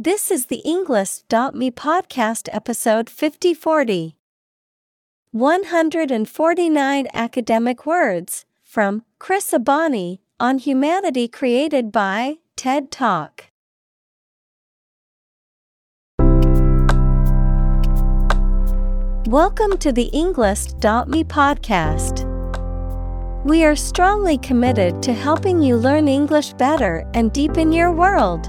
This is the Englist.me podcast episode 5040. 149 academic words from Chris Abani on humanity created by TED Talk. Welcome to the Englist.me podcast. We are strongly committed to helping you learn English better and deepen your world.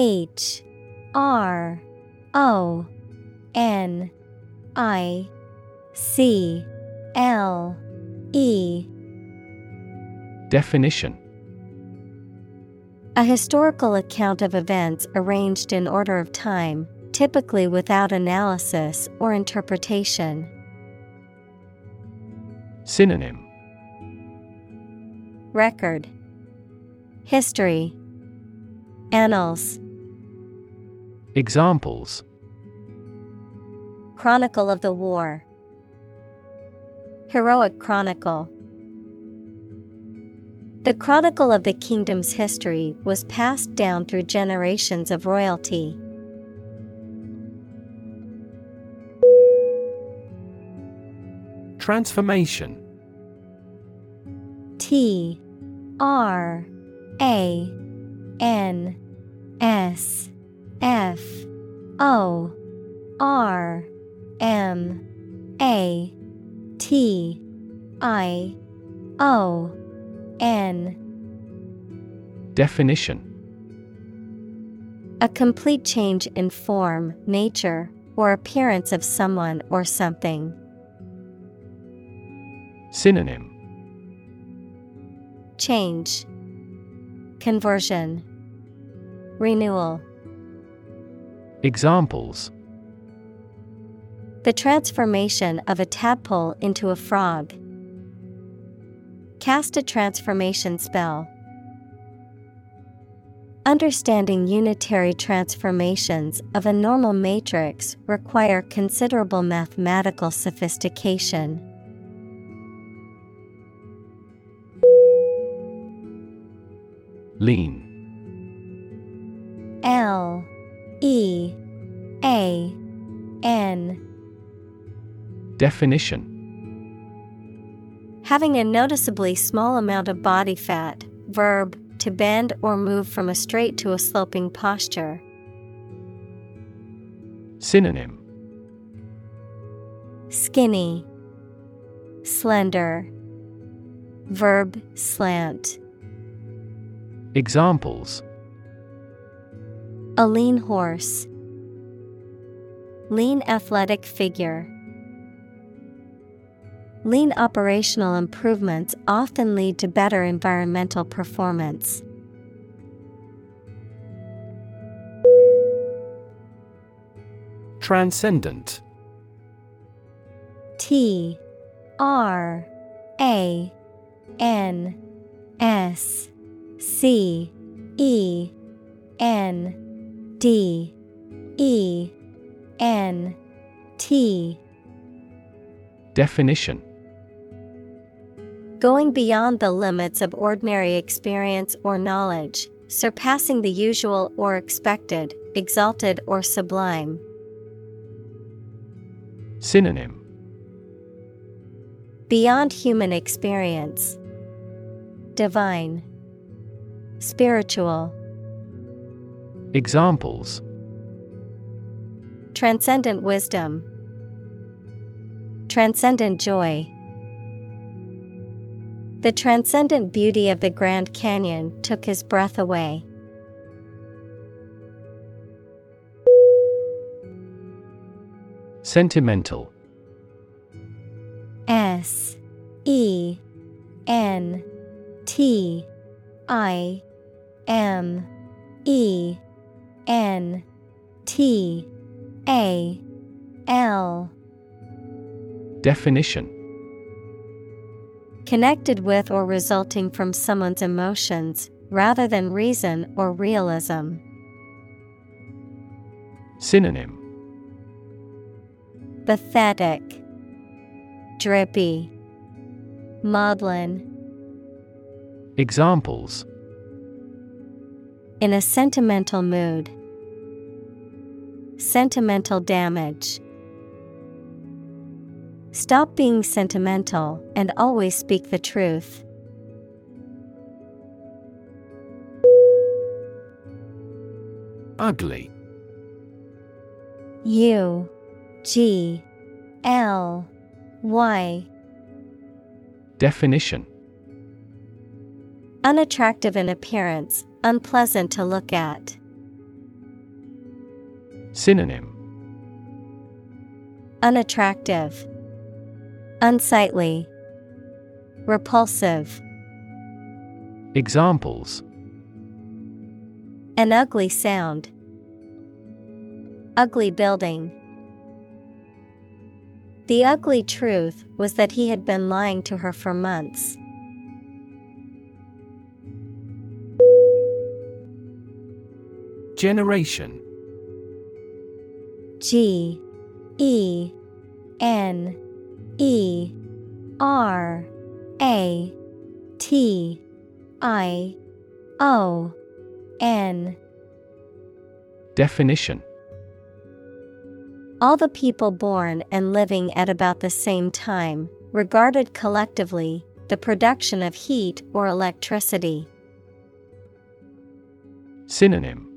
H R O N I C L E. Definition. A historical account of events arranged in order of time, typically without analysis or interpretation. Synonym. Record. History. Annals Examples. Chronicle of the War. Heroic Chronicle. The chronicle of the kingdom's history was passed down through generations of royalty. Transformation. T R A N S F O R M A T I O N. Definition. A complete change in form, nature, or appearance of someone or something. Synonym. Change. Conversion. Renewal Examples The transformation of a tadpole into a frog. Cast a transformation spell. Understanding unitary transformations of a normal matrix require considerable mathematical sophistication. Lean L E A N. Definition. Having a noticeably small amount of body fat, verb, to bend or move from a straight to a sloping posture. Synonym. Skinny, slender, verb, slant. Examples A lean horse, lean athletic figure. Lean operational improvements often lead to better environmental performance. Transcendent T R A N S C E N D E N T Definition Going beyond the limits of ordinary experience or knowledge, surpassing the usual or expected, exalted or sublime. Synonym Beyond human experience. Divine. Spiritual. Examples. Transcendent wisdom, Transcendent joy. The transcendent beauty of the Grand Canyon took his breath away. Sentimental. S. E. N. T. I. M. E N T A L Definition Connected with or resulting from someone's emotions, rather than reason or realism. Synonym Pathetic, Drippy, Maudlin. Examples In a sentimental mood. Sentimental damage. Stop being sentimental and always speak the truth. Ugly U G L Y Definition Unattractive in appearance, unpleasant to look at. Synonym Unattractive, Unsightly, Repulsive. Examples An ugly sound. Ugly building. The ugly truth was that he had been lying to her for months. Generation G E N E R A T I O N Definition. All the people born and living at about the same time, regarded collectively, the production of heat or electricity. Synonym.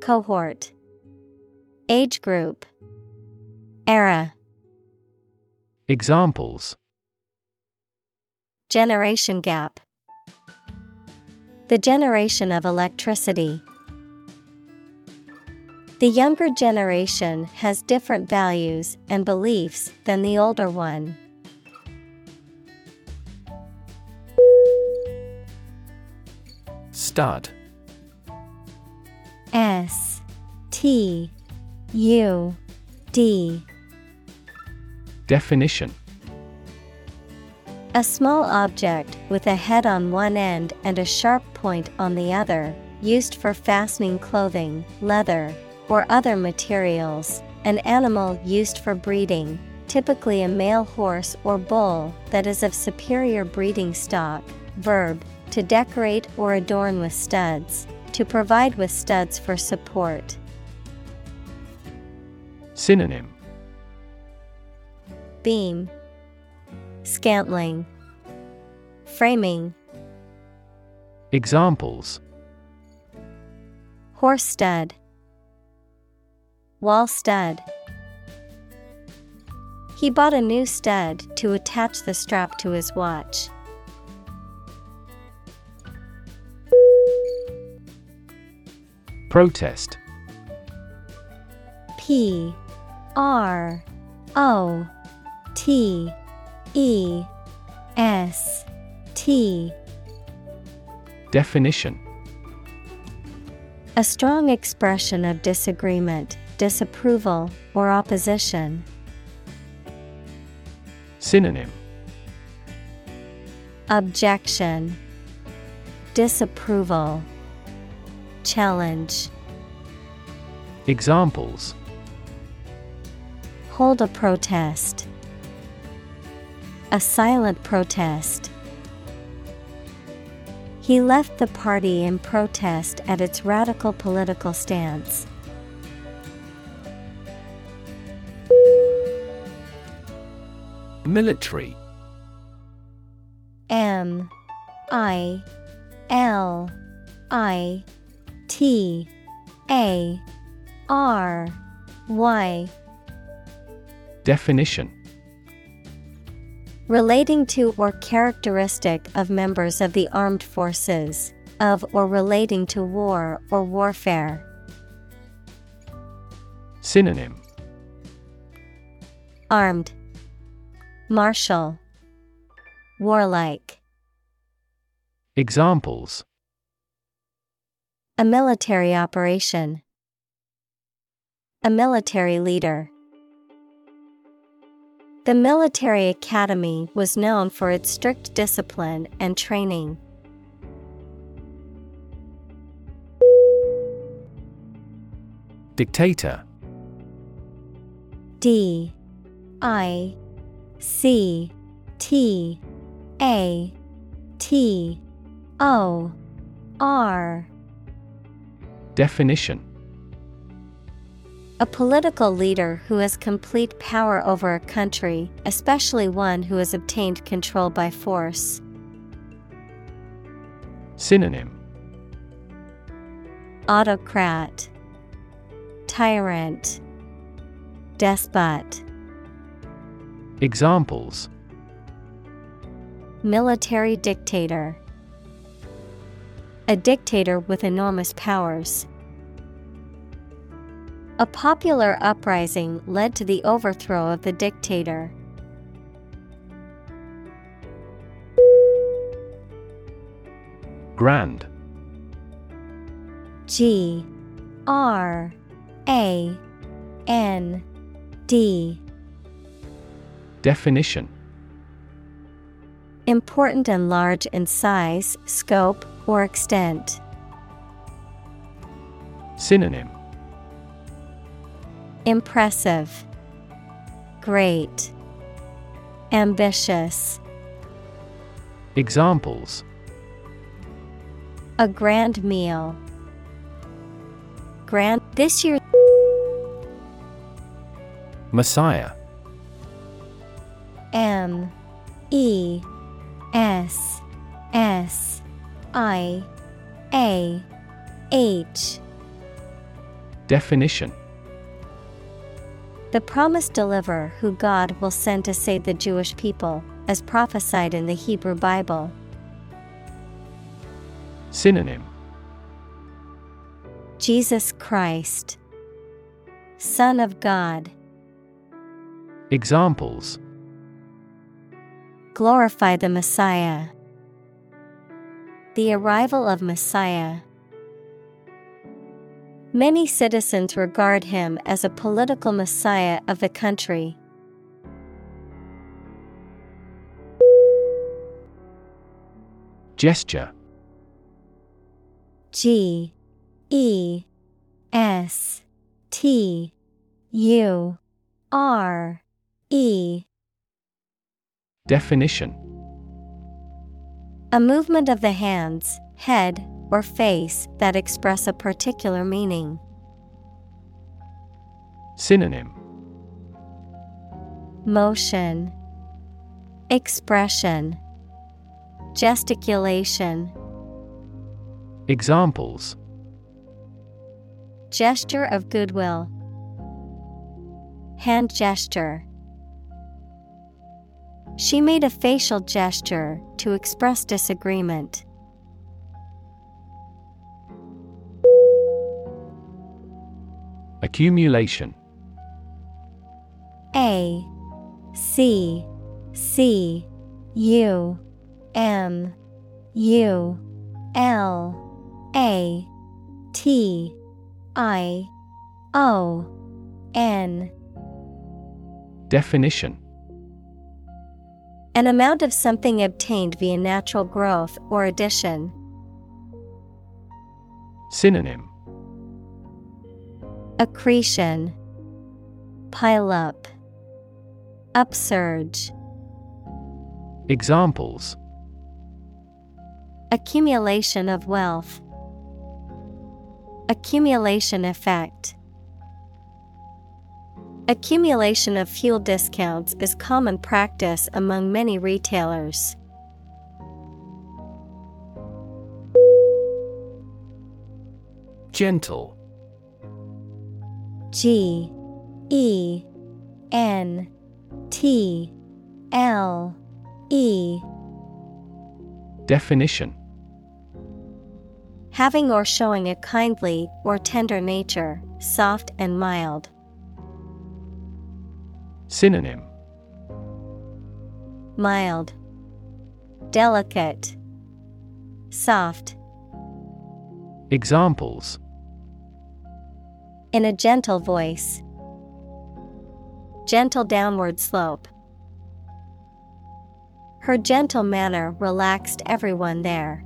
Cohort Age group. Era. Examples. Generation gap. The generation of electricity. The younger generation has different values and beliefs than the older one. Stud. S T U D Definition A small object with a head on one end and a sharp point on the other, used for fastening clothing, leather, or other materials. An animal used for breeding, typically a male horse or bull that is of superior breeding stock. Verb, to decorate or adorn with studs, to provide with studs for support. Synonym. Beam, Scantling, Framing, Examples. Horse stud, Wall stud. He bought a new stud to attach the strap to his watch. Protest. P R O T E S T. Definition. A strong expression of disagreement, disapproval, or opposition. Synonym. Objection, Disapproval, Challenge. Examples Hold a protest. A silent protest. He left the party in protest at its radical political stance. Military M I L I T A R Y Definition Relating to or characteristic of members of the armed forces, of or relating to war or warfare. Synonym Armed, Martial, Warlike. Examples A military operation. A military leader. The military academy was known for its strict discipline and training. Dictator. D. I. C. T. A. T. O. R. Definition A political leader who has complete power over a country, especially one who has obtained control by force. Synonym. Autocrat. Tyrant. Despot. Examples. Military dictator. A dictator with enormous powers. A popular uprising led to the overthrow of the dictator. Grand. G. R. A. N. D. Definition. Important and large in size, scope, or extent. Synonym Impressive, Great, Ambitious. Examples. A grand meal. Grand this year. Messiah. M E S S I A H. Definition The promised deliverer who God will send to save the Jewish people, as prophesied in the Hebrew Bible. Synonym Jesus Christ, Son of God. Examples Glorify the Messiah. The arrival of Messiah. Many citizens regard him as a political messiah of the country. Gesture. G E S T U R E. Definition. A movement of the hands, head, or face that express a particular meaning. Synonym Motion, Expression, Gesticulation, Examples Gesture of goodwill, Hand gesture. She made a facial gesture to express disagreement. Accumulation. A C C U M U L A T I O N. Definition. An amount of something obtained via natural growth or addition. Synonym Accretion Pile up Upsurge. Examples. Accumulation of wealth. Accumulation effect. Accumulation of fuel discounts is common practice among many retailers. Gentle G E N T L E. Definition. Having or showing a kindly or tender nature, soft and mild. Synonym. Mild, Delicate, Soft. Examples In a gentle voice, Gentle downward slope. Her gentle manner relaxed everyone there.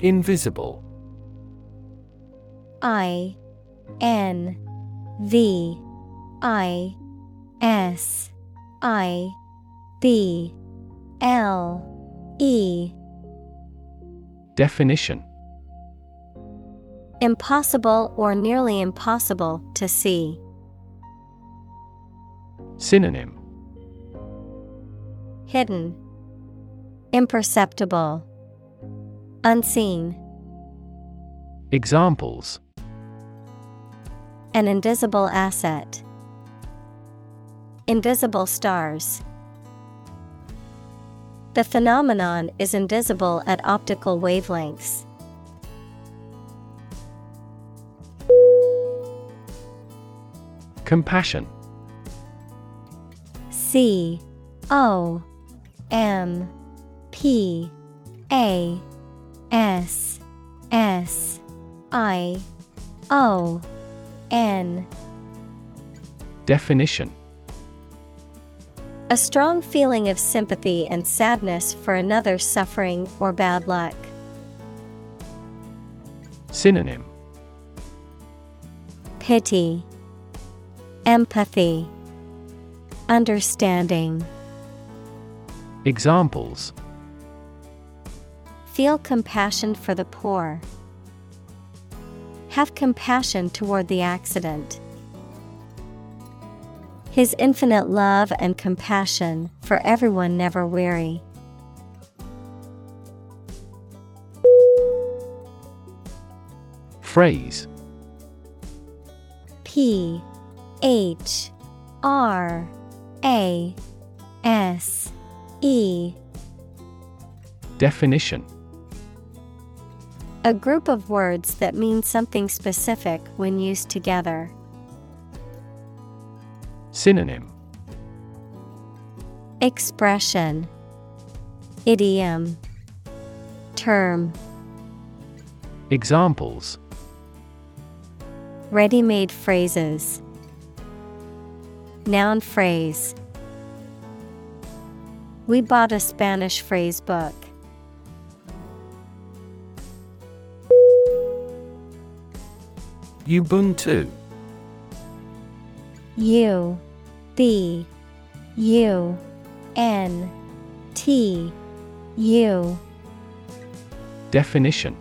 Invisible I N V I S I B L E Definition Impossible or nearly impossible to see. Synonym Hidden, Imperceptible, Unseen. Examples An invisible asset. Invisible stars. The phenomenon is invisible at optical wavelengths. Compassion. C O M P A S S I O N. Definition A strong feeling of sympathy and sadness for another's suffering or bad luck. Synonym Pity, Empathy, Understanding. Examples Feel compassion for the poor. Have compassion toward the accident. His infinite love and compassion for everyone never weary. Phrase P H R A S E Definition A group of words that mean something specific when used together. Synonym Expression Idiom Term Examples Ready made phrases. Noun phrase. We bought a Spanish phrase book. Ubuntu U B U N T U. Definition.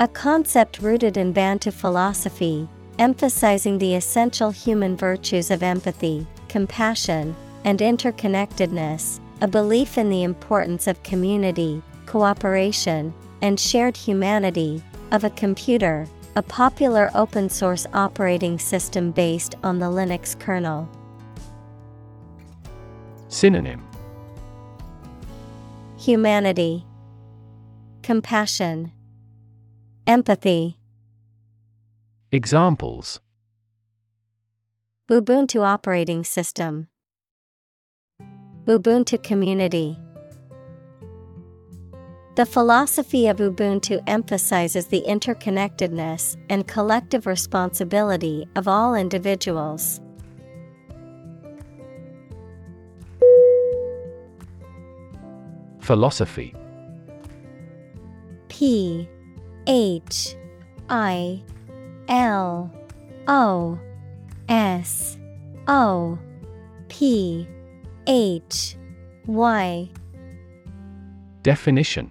A concept rooted in Bantu philosophy, emphasizing the essential human virtues of empathy, compassion, and interconnectedness, a belief in the importance of community, cooperation, and shared humanity, of a computer, a popular open source operating system based on the Linux kernel. Synonym Humanity, Compassion, Empathy. Examples Ubuntu operating system. Ubuntu community. The philosophy of Ubuntu emphasizes the interconnectedness and collective responsibility of all individuals. Philosophy. P H I L O S O P H Y. Definition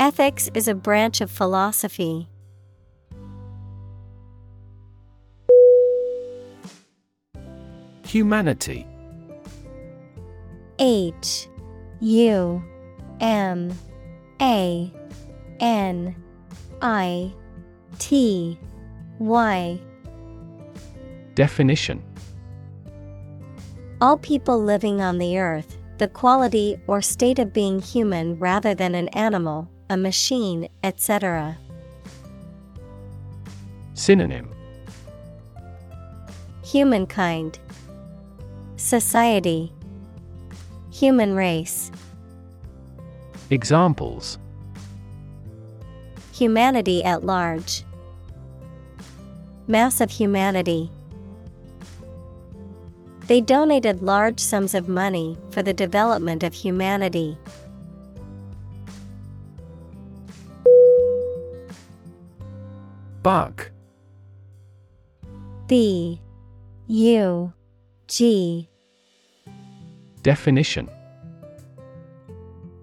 Ethics is a branch of philosophy. Humanity. H U M A N I T Y. Definition. All people living on the earth, the quality or state of being human rather than an animal, a machine, etc. Synonym. Humankind. Society. Human race. Examples. Humanity at large. Mass of humanity. They donated large sums of money for the development of humanity. Bug B U. G. Definition.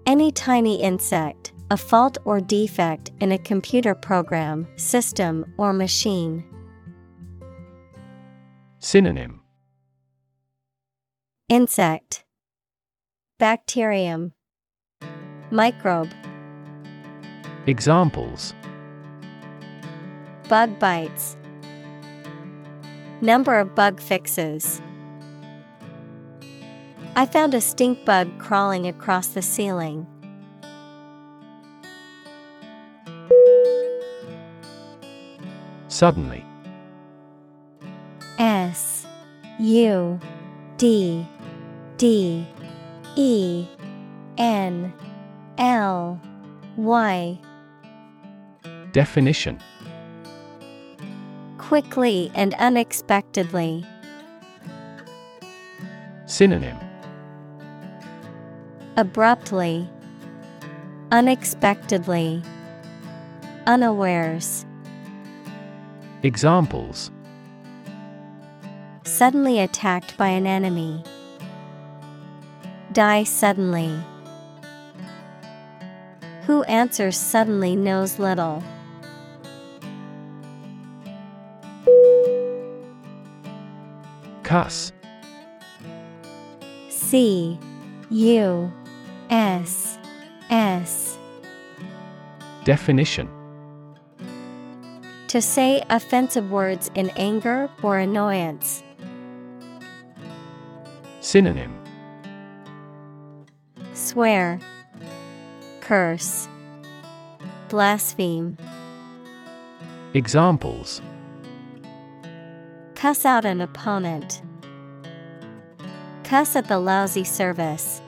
Any tiny insect, a fault or defect in a computer program, system, or machine. Synonym. Insect. Bacterium. Microbe. Examples Bug bites Number of bug fixes. I found a stink bug crawling across the ceiling. Suddenly S U D D E N L Y Definition Quickly and unexpectedly. Synonym Abruptly, Unexpectedly, Unawares. Examples Suddenly attacked by an enemy. Die suddenly. Who answers suddenly knows little. Cuss C U S S. Definition. To say offensive words in anger or annoyance. Synonym. Swear, Curse, Blaspheme. Examples. Cuss out an opponent. Cuss at the lousy service.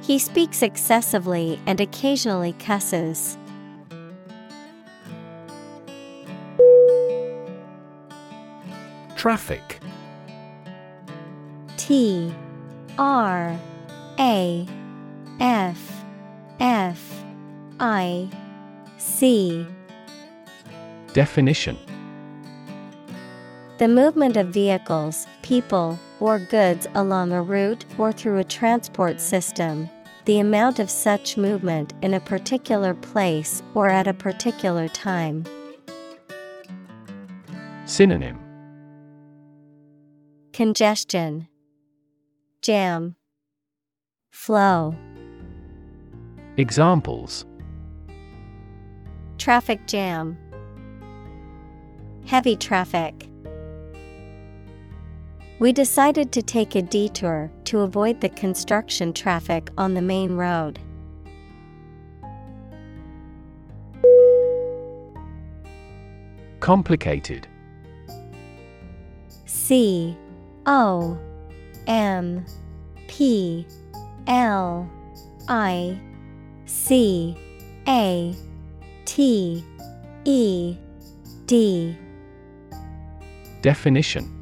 He speaks excessively and occasionally cusses. Traffic T R A F F I C Definition The movement of vehicles, people, or goods along a route or through a transport system. The amount of such movement in a particular place or at a particular time. Synonym Congestion, Jam, Flow. Examples Traffic jam. Heavy traffic. We decided to take a detour to avoid the construction traffic on the main road. Complicated. C O M P L I C A T E D. Definition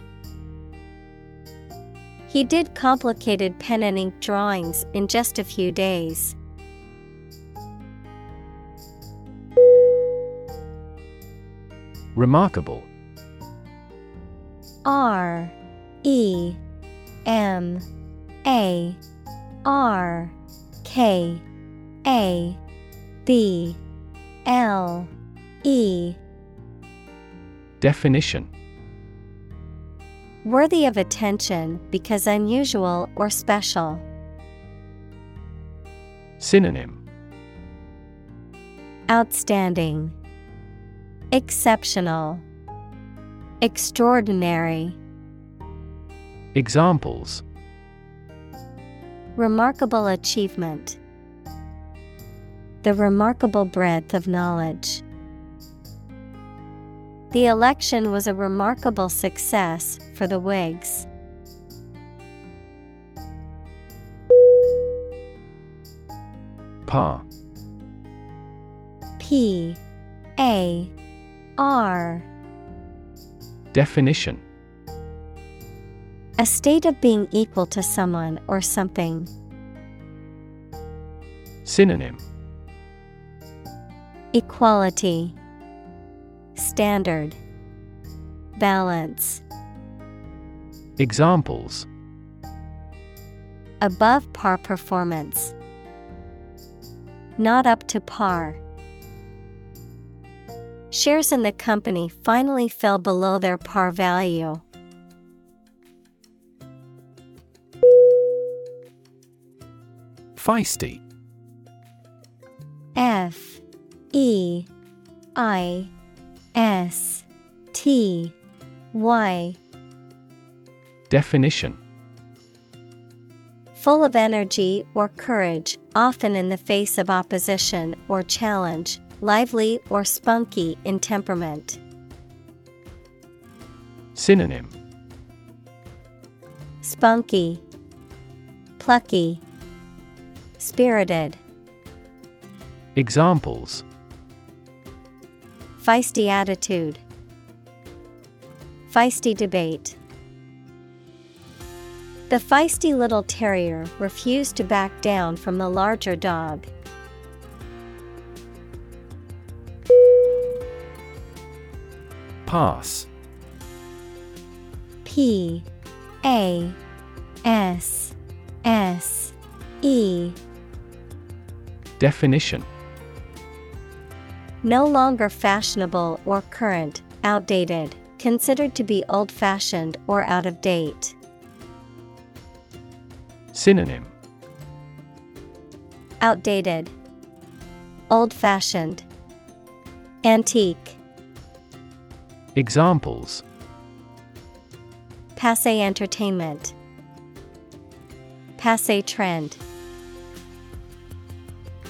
He did complicated pen and ink drawings in just a few days. Remarkable. R E M A R K A B L E. Definition Worthy of attention because unusual or special. Synonym Outstanding, Exceptional, Extraordinary. Examples Remarkable achievement. The remarkable breadth of knowledge. The election was a remarkable success for the Whigs. Par P. A. R. Definition. A state of being equal to someone or something. Synonym. Equality. Standard. Balance Examples. Above par performance. Not up to par. Shares in the company finally fell below their par value. Feisty. F. E. I. S. T. Y Definition Full of energy or courage, often in the face of opposition or challenge, lively or spunky in temperament. Synonym Spunky, Plucky, Spirited. Examples Feisty attitude. Feisty debate. The feisty little terrier refused to back down from the larger dog. Passe P A S S E Definition No longer fashionable or current, outdated, considered to be old fashioned or out of date. Synonym. Outdated, Old fashioned, Antique, Examples. Passe entertainment, Passe trend.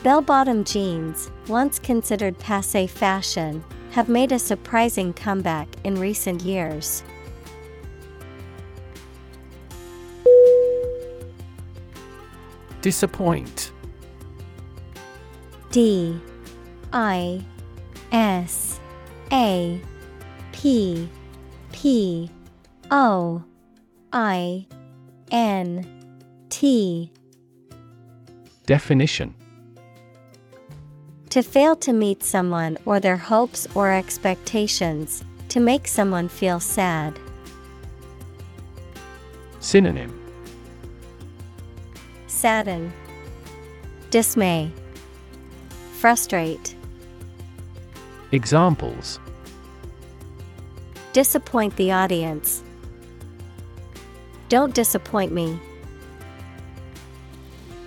Bell bottom jeans, once considered passe fashion, have made a surprising comeback in recent years. Disappoint. D I S A P P O I N T. Definition. To fail to meet someone or their hopes or expectations, to make someone feel sad. Synonym Sadden, Dismay, Frustrate, Examples Disappoint the audience. Don't disappoint me.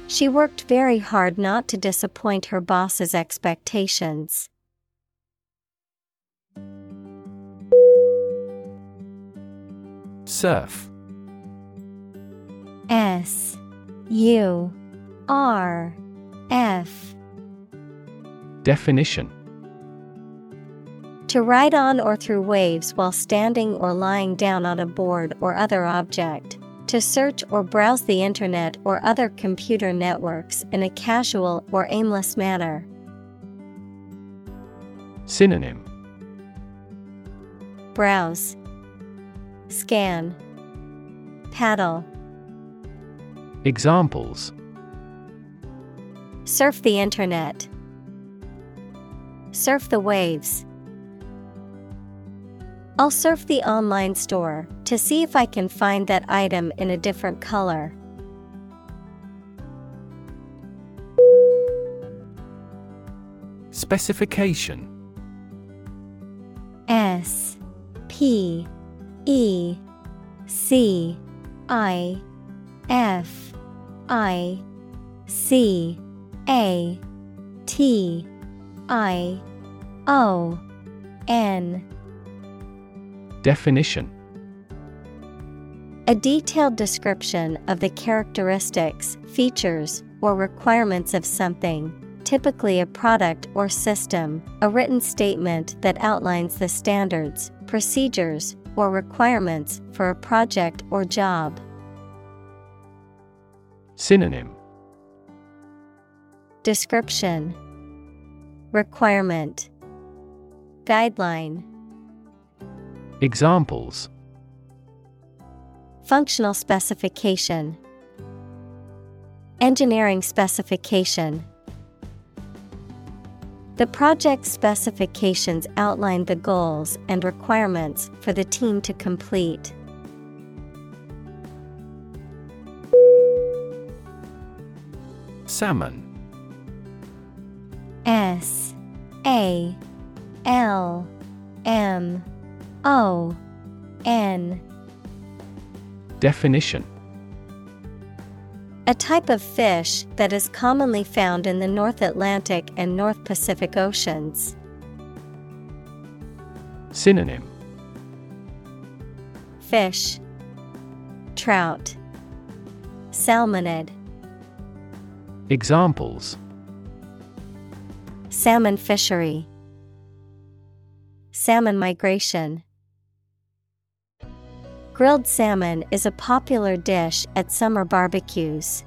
She worked very hard not to disappoint her boss's expectations. Surf S U R F Definition To ride on or through waves while standing or lying down on a board or other object. To search or browse the internet or other computer networks in a casual or aimless manner. Synonym Browse, Scan, Paddle. Examples Surf the internet. Surf the waves. I'll surf the online store to see if I can find that item in a different color. Specification S P E C I F I C A T I O N Definition A detailed description of the characteristics, features, or requirements of something, typically a product or system, a written statement that outlines the standards, procedures, or requirements for a project or job. Synonym. Description. Requirement. Guideline. Examples. Functional specification. Engineering specification. The project specifications outline the goals and requirements for the team to complete. Salmon. S A L M O N. Definition. A type of fish that is commonly found in the North Atlantic and North Pacific Oceans. Synonym. Fish. Trout. Salmonid Examples. Salmon fishery. Salmon migration. Grilled salmon is a popular dish at summer barbecues.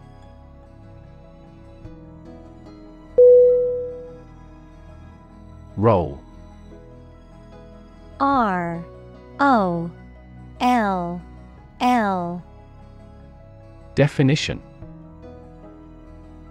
Roll. R. O. L. L. Definition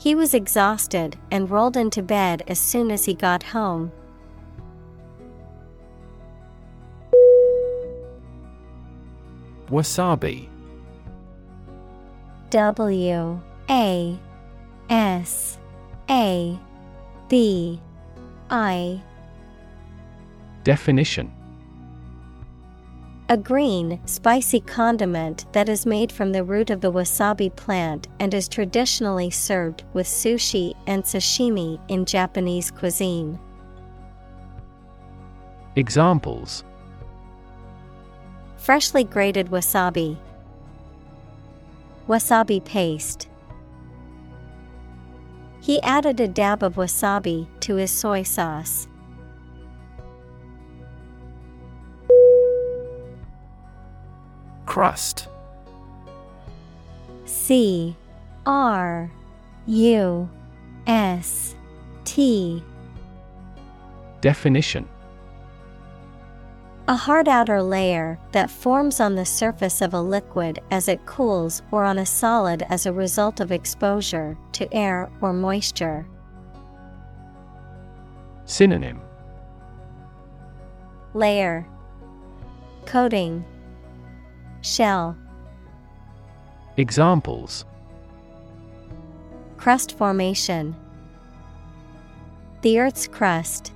He was exhausted and rolled into bed as soon as he got home. Wasabi. W A S A B I. Definition A green, spicy condiment that is made from the root of the wasabi plant and is traditionally served with sushi and sashimi in Japanese cuisine. Examples Freshly grated wasabi, Wasabi paste. He added a dab of wasabi to his soy sauce. Crust. C R U S T. Definition. A hard outer layer that forms on the surface of a liquid as it cools or on a solid as a result of exposure to air or moisture. Synonym. Layer. Coating Shell Examples Crust formation The Earth's crust.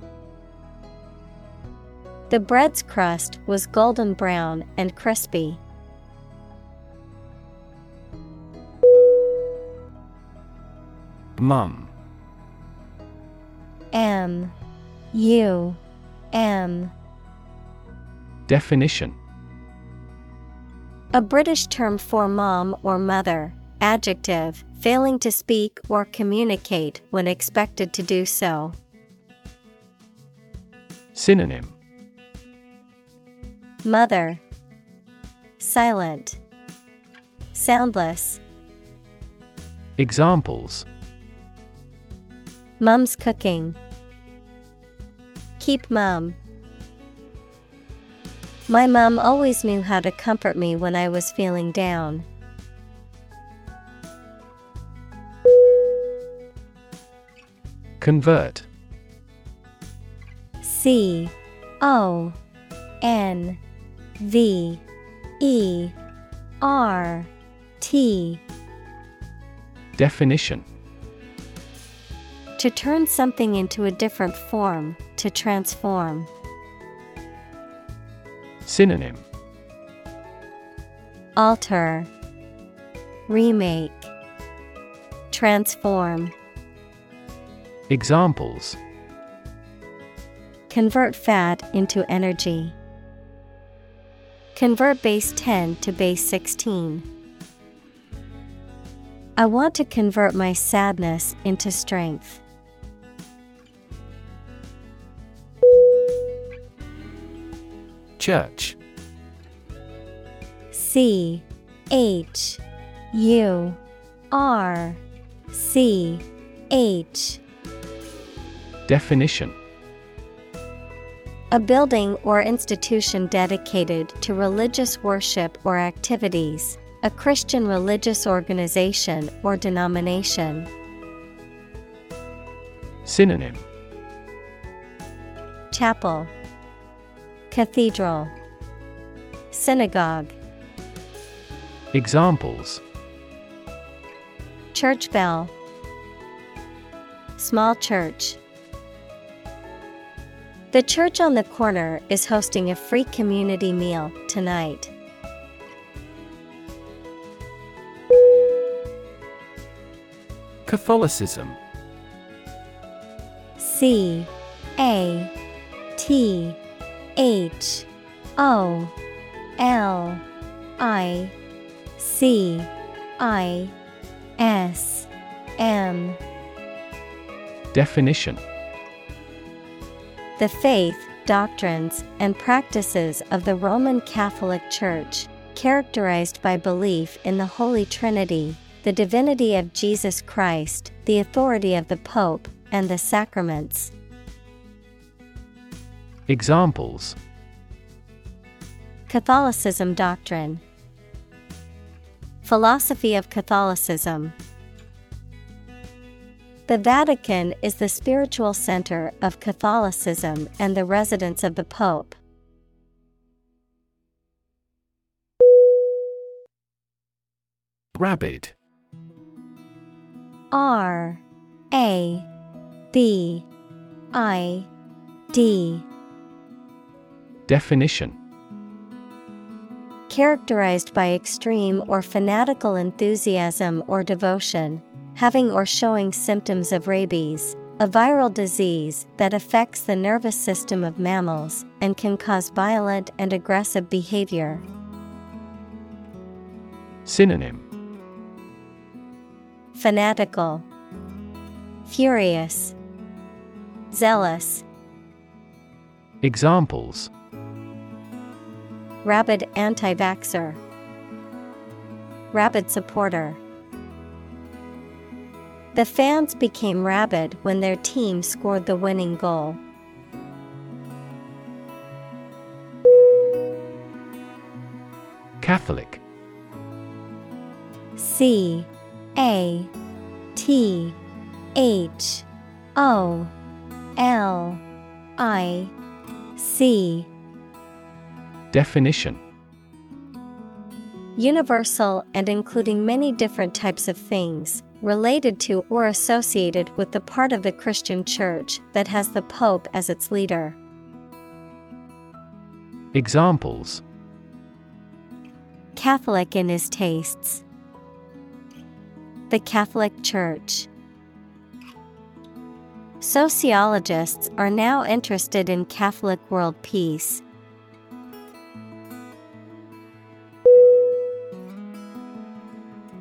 The bread's crust was golden brown and crispy. Mum. M. U. M. Definition A British term for mom or mother, adjective, failing to speak or communicate when expected to do so. Synonym Mother Silent Soundless Examples Mum's cooking. Keep mum. My mom always knew how to comfort me when I was feeling down. Convert C O N V E R T Definition To turn something into a different form, to transform. Synonym Alter Remake Transform Examples Convert fat into energy. Convert base 10 to base 16. I want to convert my sadness into strength. Church. C H U R C H. Definition. A building or institution dedicated to religious worship or activities, a Christian religious organization or denomination. Synonym. Chapel, Cathedral, Synagogue, Examples. Church bell, Small church. The church on the corner is hosting a free community meal tonight. Catholicism. C A T H O L I C I S M Definition The faith, doctrines, and practices of the Roman Catholic Church, characterized by belief in the Holy Trinity, the divinity of Jesus Christ, the authority of the Pope, and the sacraments. Examples Catholicism doctrine, Philosophy of Catholicism. The Vatican is the spiritual center of Catholicism and the residence of the Pope. Rabid R A B I D Definition. Characterized by extreme or fanatical enthusiasm or devotion, having or showing symptoms of rabies, a viral disease that affects the nervous system of mammals and can cause violent and aggressive behavior. Synonym. Fanatical, Furious, Zealous, Examples Rabid anti vaxxer, Rabid supporter. The fans became rabid when their team scored the winning goal. Catholic C A T H O L I C Definition Universal and including many different types of things, related to or associated with the part of the Christian church that has the Pope as its leader. Examples Catholic in his tastes. The Catholic Church. Sociologists are now interested in Catholic world peace.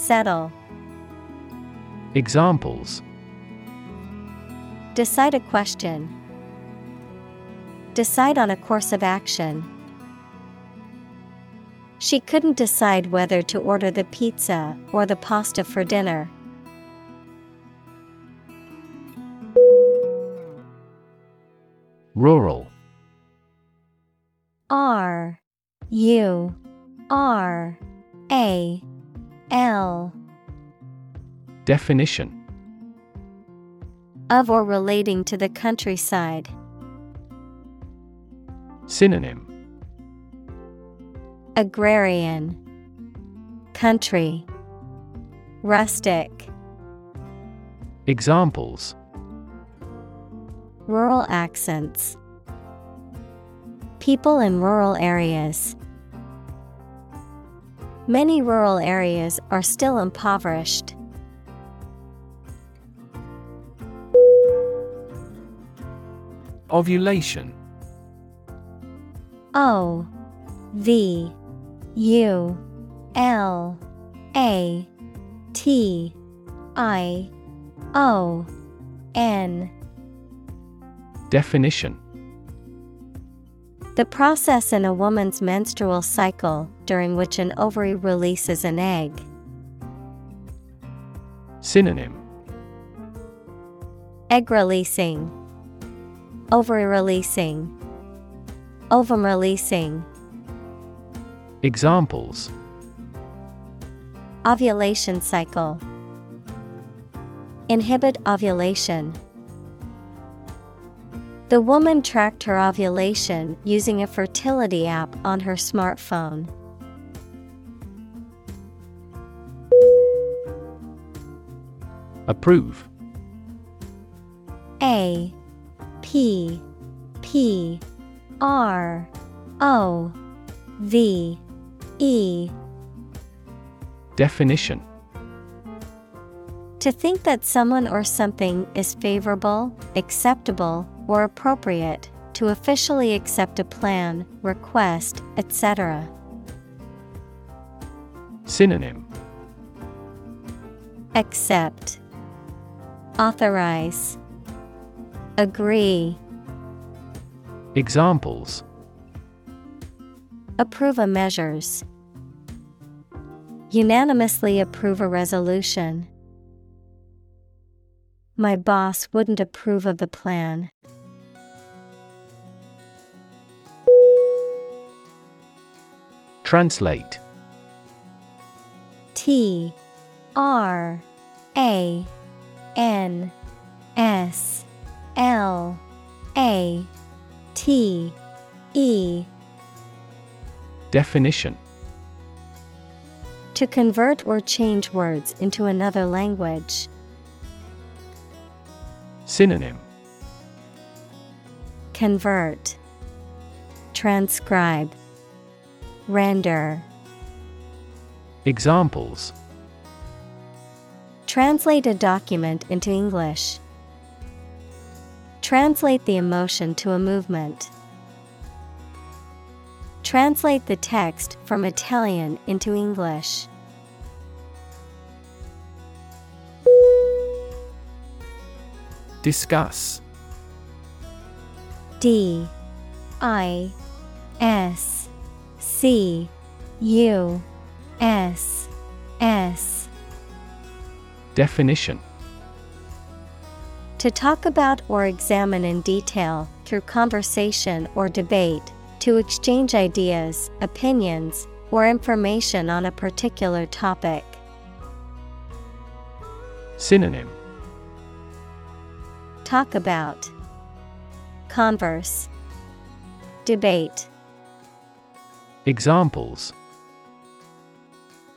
Settle. Examples Decide a question. Decide on a course of action. She couldn't decide whether to order the pizza or the pasta for dinner. Rural R U R A L. Definition of or relating to the countryside. Synonym Agrarian. Country. Rustic. Examples Rural accents. People in rural areas. Many rural areas are still impoverished. Ovulation. O V U L A T I O N. Definition. The process in a woman's menstrual cycle during which an ovary releases an egg. Synonym Egg releasing, ovary releasing, ovum releasing. Examples Ovulation cycle. Inhibit ovulation. The woman tracked her ovulation using a fertility app on her smartphone. Approve. A P P R O V E. Definition. To think that someone or something is favorable, acceptable, or appropriate, to officially accept a plan, request, etc. Synonym. Accept, Authorize, Agree, Examples Approve a measures. Unanimously approve a resolution. My boss wouldn't approve of the plan. Translate T R A N S L A T E. Definition. To convert or change words into another language. Synonym. Convert, Transcribe, Render. Examples Translate a document into English. Translate the emotion to a movement. Translate the text from Italian into English. Discuss D I S C U S S Definition. To talk about or examine in detail, through conversation or debate, to exchange ideas, opinions, or information on a particular topic. Synonym. Talk about, converse, debate. Examples.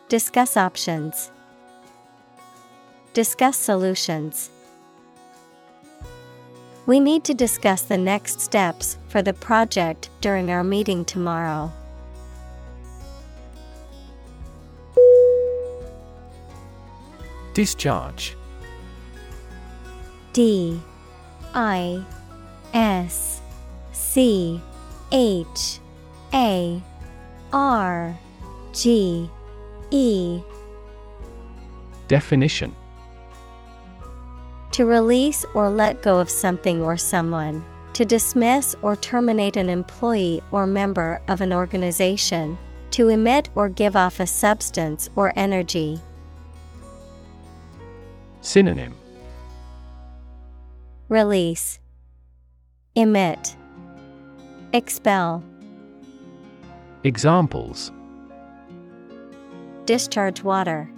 Discuss options, discuss solutions. We need to discuss the next steps for the project during our meeting tomorrow. Discharge. D. I. S. C. H. A. R. G. E. Definition To release or let go of something or someone, to dismiss or terminate an employee or member of an organization, to emit or give off a substance or energy. Synonym Release, Emit, Expel. Examples Discharge water.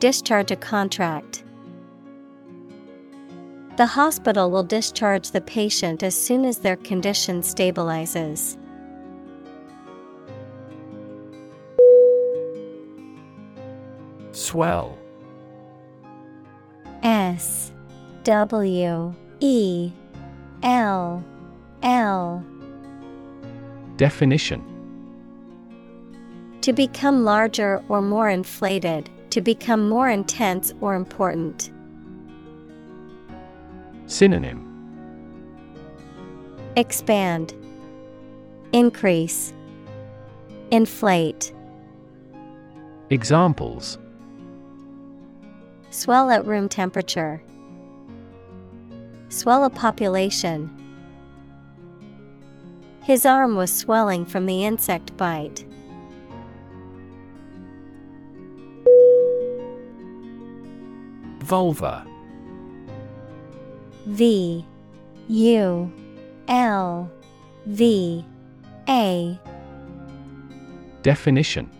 Discharge a contract. The hospital will discharge the patient as soon as their condition stabilizes. Swell S W E L L Definition To become larger or more inflated, to become more intense or important. Synonym Expand, Increase, Inflate. Examples Swell at room temperature. Swell a population. His arm was swelling from the insect bite. Vulva V U L V A. Definition.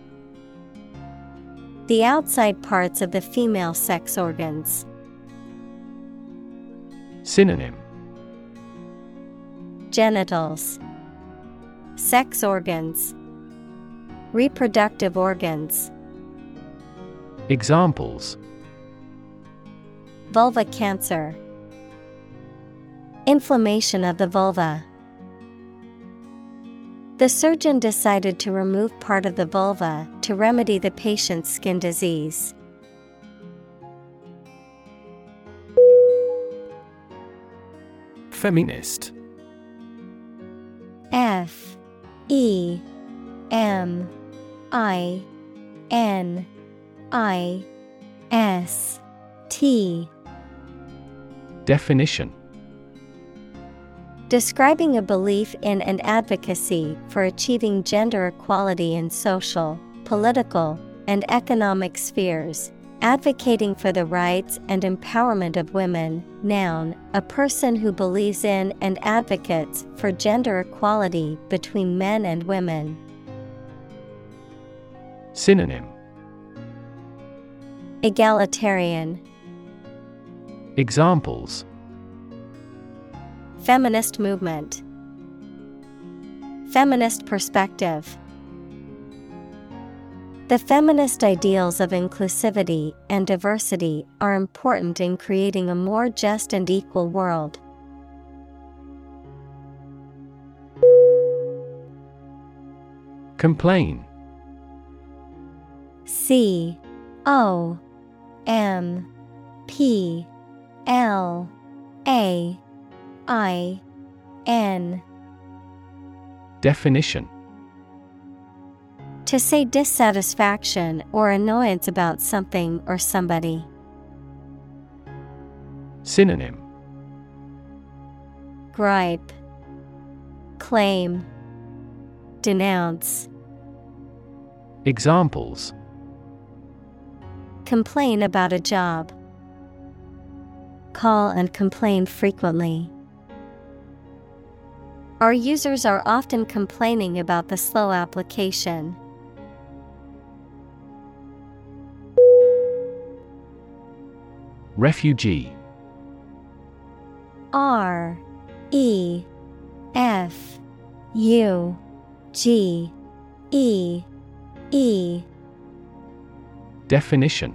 The outside parts of the female sex organs. Synonym. Genitals, Sex organs, Reproductive organs. Examples. Vulva cancer, Inflammation of the vulva. The surgeon decided to remove part of the vulva to remedy the patient's skin disease. Feminist F E M I N I S T Definition Describing a belief in and advocacy for achieving gender equality in social, political, and economic spheres, advocating for the rights and empowerment of women. Noun, a person who believes in and advocates for gender equality between men and women. Synonym Egalitarian, Examples Feminist movement, Feminist perspective. The feminist ideals of inclusivity and diversity are important in creating a more just and equal world. Complain C O M P L A I N Definition To say dissatisfaction or annoyance about something or somebody. Synonym Gripe, Claim, Denounce. Examples Complain about a job. call and complain frequently. Our users are often complaining about the slow application. Refugee. R E F U G E E. Definition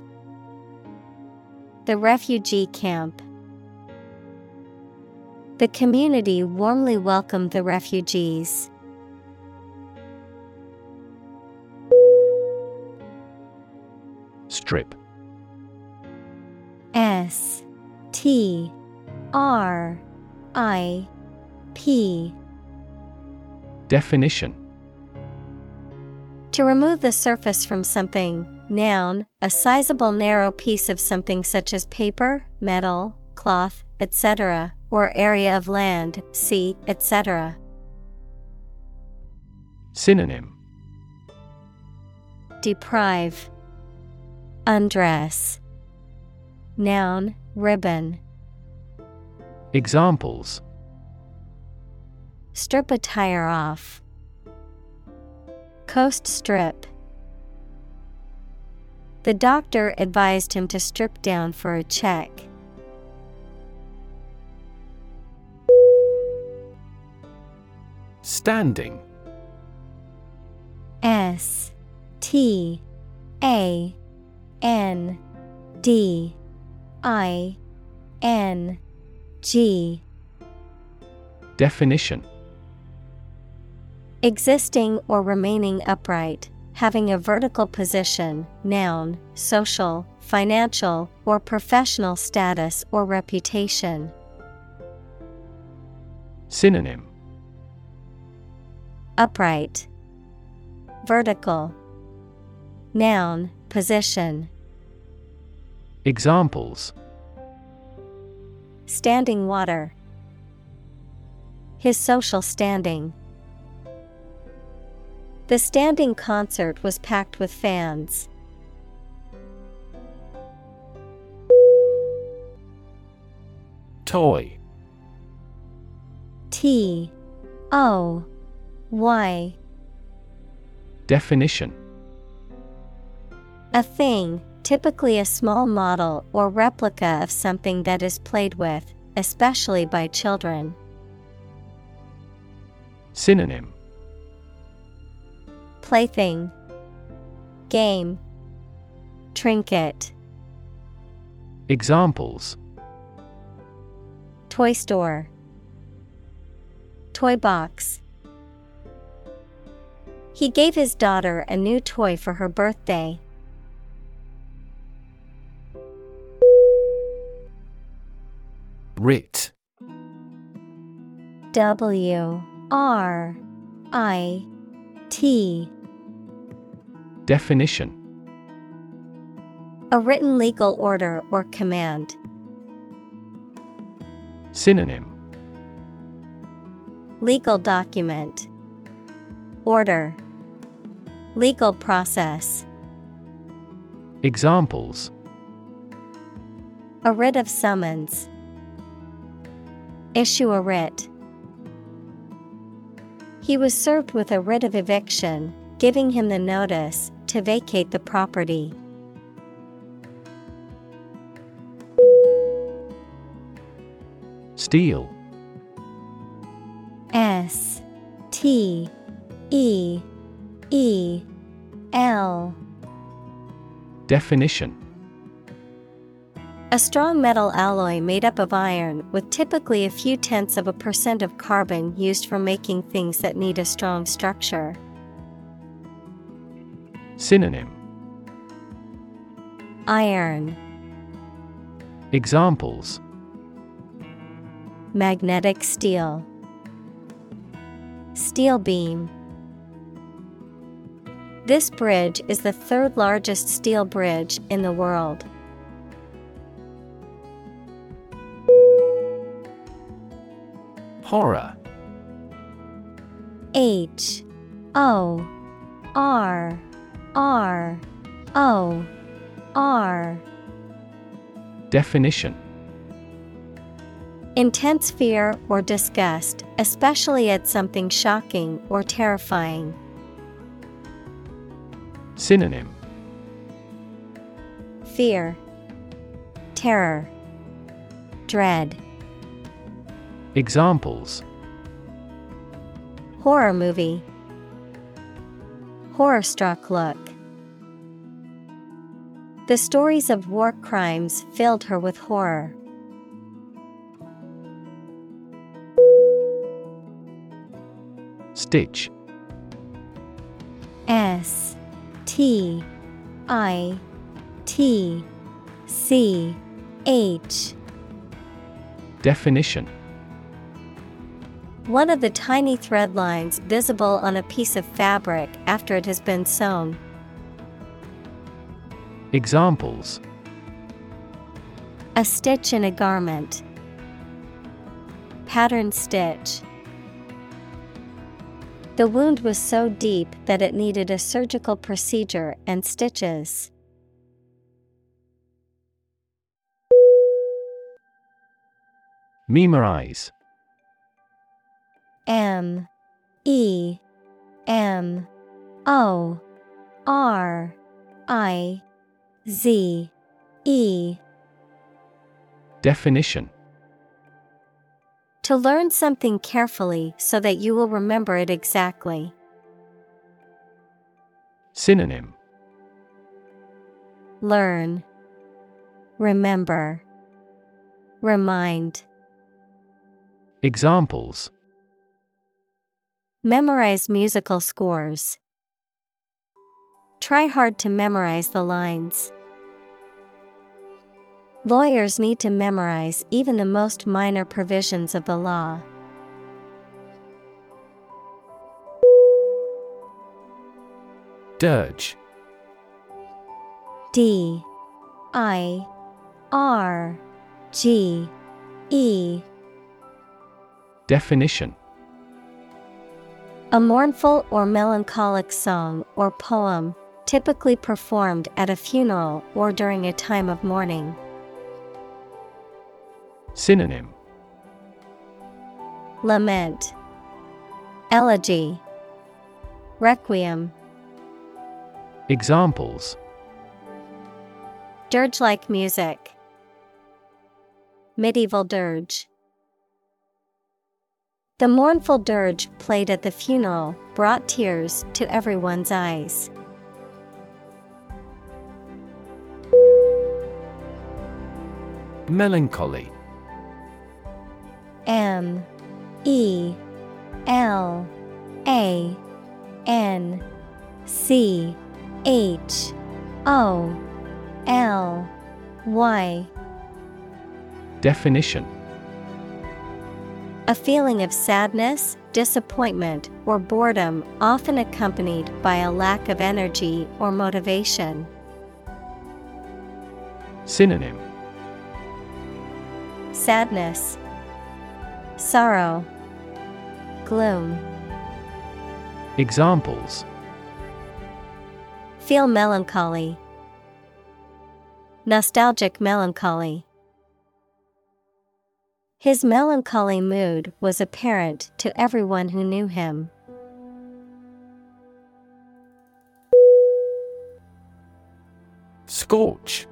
The refugee camp. The community warmly welcomed the refugees. Strip. S T R I P. Definition. To remove the surface from something, noun, a sizable narrow piece of something such as paper, metal, cloth, etc., or area of land, sea, etc. Synonym Deprive, Undress. Noun, ribbon. Examples Strip a tire off. Coast strip. The doctor advised him to strip down for a check. Standing. S T A N D I N G. Definition. Existing or remaining upright, having a vertical position, noun, social, financial, or professional status or reputation. Synonym Upright, Vertical, Noun, position. Examples Standing water. His social standing. The standing concert was packed with fans. Toy. T. O. Y. Definition. A thing, typically a small model or replica of something that is played with, especially by children. Synonym Plaything, Game, Trinket, Examples Toy store, Toy box. He gave his daughter a new toy for her birthday. Writ W R I T Definition A written legal order or command. Synonym Legal document. Order. Legal process. Examples A writ of summons. Issue a writ. He was served with a writ of eviction, giving him the notice to vacate the property. Steel S T E E L Definition A strong metal alloy made up of iron with typically a few tenths of a percent of carbon used for making things that need a strong structure. Synonym Iron, Examples Magnetic steel. Steel beam. This bridge is the third largest steel bridge in the world. Horror H O R R O R Definition Intense fear or disgust, especially at something shocking or terrifying. Synonym Fear, Terror, Dread. Examples Horror movie. Horror struck look. The stories of war crimes filled her with horror. Stitch S T I T C H Definition One of the tiny thread lines visible on a piece of fabric after it has been sewn. Examples A stitch in a garment. Pattern stitch. The wound was so deep that it needed a surgical procedure and stitches. Memorize M E M O R I Z E. Definition. To learn something carefully so that you will remember it exactly. Synonym. Learn, Remember, Remind. Examples Memorize musical scores. Try hard to memorize the lines. Lawyers need to memorize even the most minor provisions of the law. Dirge D. I. R. G. E. Definition A mournful or melancholic song or poem, typically performed at a funeral or during a time of mourning. Synonym Lament, Elegy, Requiem. Examples Dirge like music. Medieval dirge. The mournful dirge played at the funeral brought tears to everyone's eyes. Melancholy. M. E. L. A. N. C. H. O. L. Y. Definition A feeling of sadness, disappointment, or boredom, often accompanied by a lack of energy or motivation. Synonym Sadness, Sorrow, Gloom. Examples Feel melancholy. Nostalgic melancholy. His melancholy mood was apparent to everyone who knew him. Scorch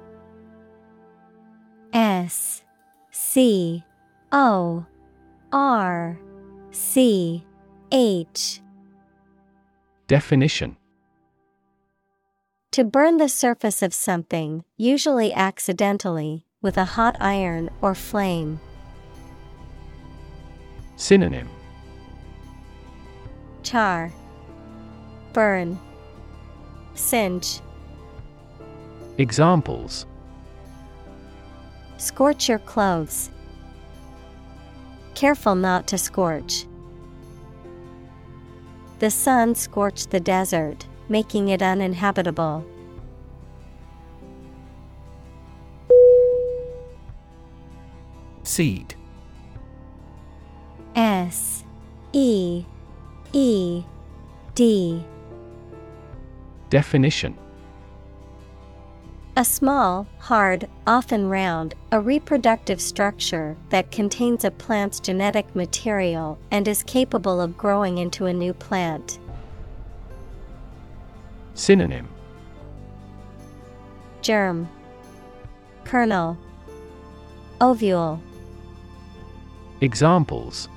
S C O R C H Definition To burn the surface of something, usually accidentally, with a hot iron or flame. Synonym Char, Burn, Singe. Examples Scorch your clothes. Careful not to scorch. The sun scorched the desert, making it uninhabitable. Seed S E E D. Definition. A small, hard, often round, a reproductive structure that contains a plant's genetic material and is capable of growing into a new plant. Synonym. Germ. Kernel. Ovule. Examples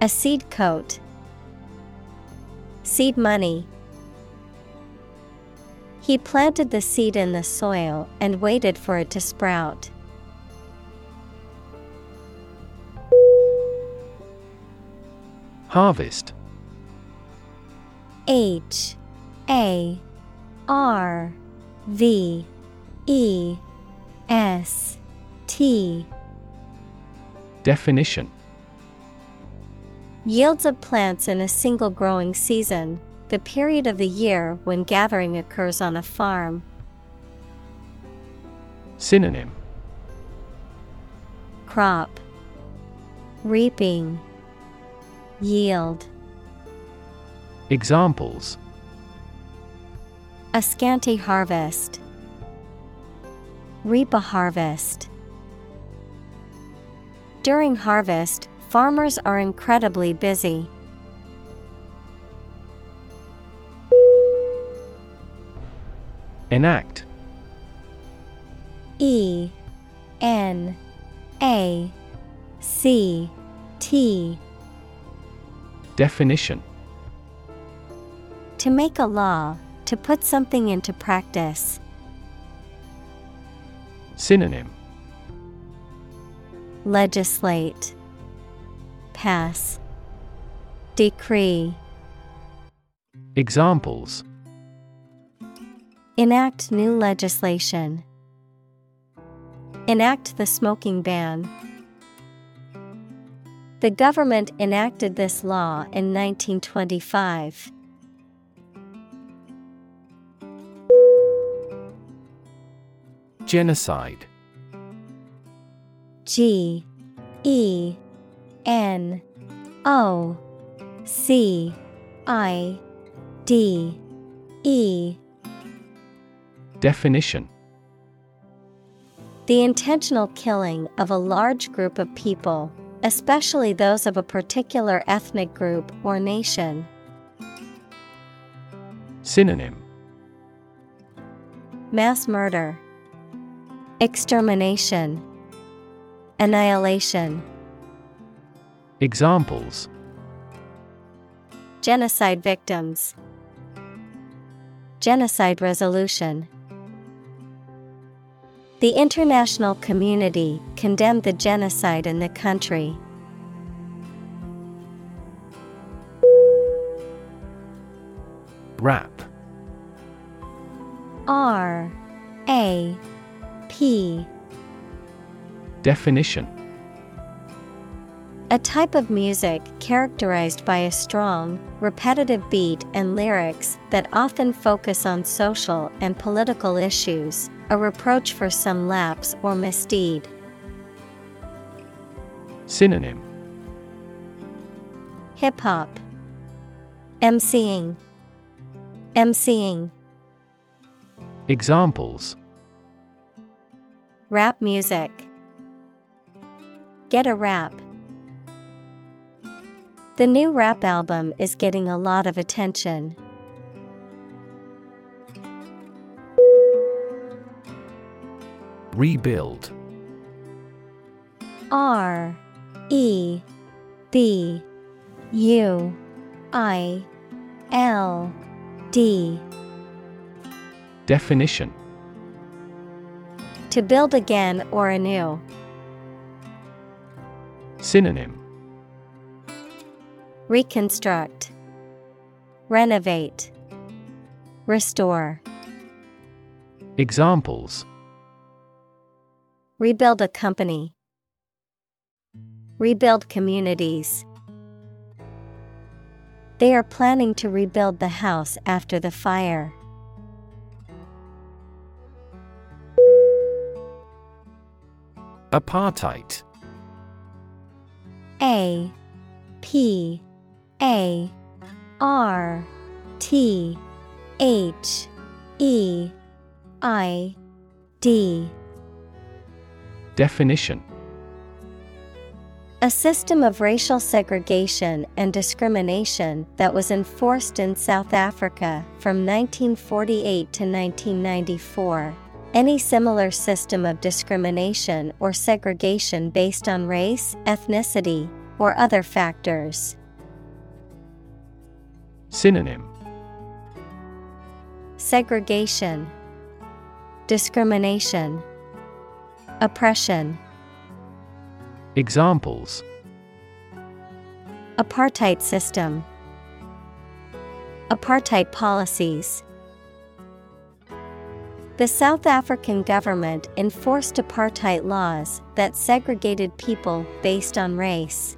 A seed coat. Seed money. He planted the seed in the soil and waited for it to sprout. Harvest. H A R V E S T. Definition Yields of plants in a single growing season, the period of the year when gathering occurs on a farm. Synonym Crop Reaping Yield Examples A scanty harvest. Reap a harvest. During harvest, farmers are incredibly busy. Enact. E N A C T. Definition. To make a law, to put something into practice. Synonym. Legislate, Pass, Decree, Examples Enact new legislation. Enact the smoking ban. The government enacted this law in 1925. Genocide G E N O C I D E. Definition. The intentional killing of a large group of people, especially those of a particular ethnic group or nation. Synonym. Mass murder, Extermination, Annihilation. Examples Genocide victims. Genocide resolution. The international community condemned the genocide in the country. Rap R A P Definition A type of music characterized by a strong, repetitive beat and lyrics that often focus on social and political issues, a reproach for some lapse or misdeed. Synonym Hip hop, MCing, MCing, Examples rap music. Get a rap. The new rap album is getting a lot of attention. Rebuild R E B U I L D Definition To build again or anew. Synonym Reconstruct, Renovate, Restore. Examples Rebuild a company. rebuild communities. They are planning to rebuild the house after the fire. Apartheid A P A R T H E I D Definition A system of racial segregation and discrimination that was enforced in South Africa from 1948 to 1994. Any similar system of discrimination or segregation based on race, ethnicity, or other factors. Synonym Segregation, Discrimination, Oppression. Examples Apartheid system, Apartheid policies. The South African government enforced apartheid laws that segregated people based on race.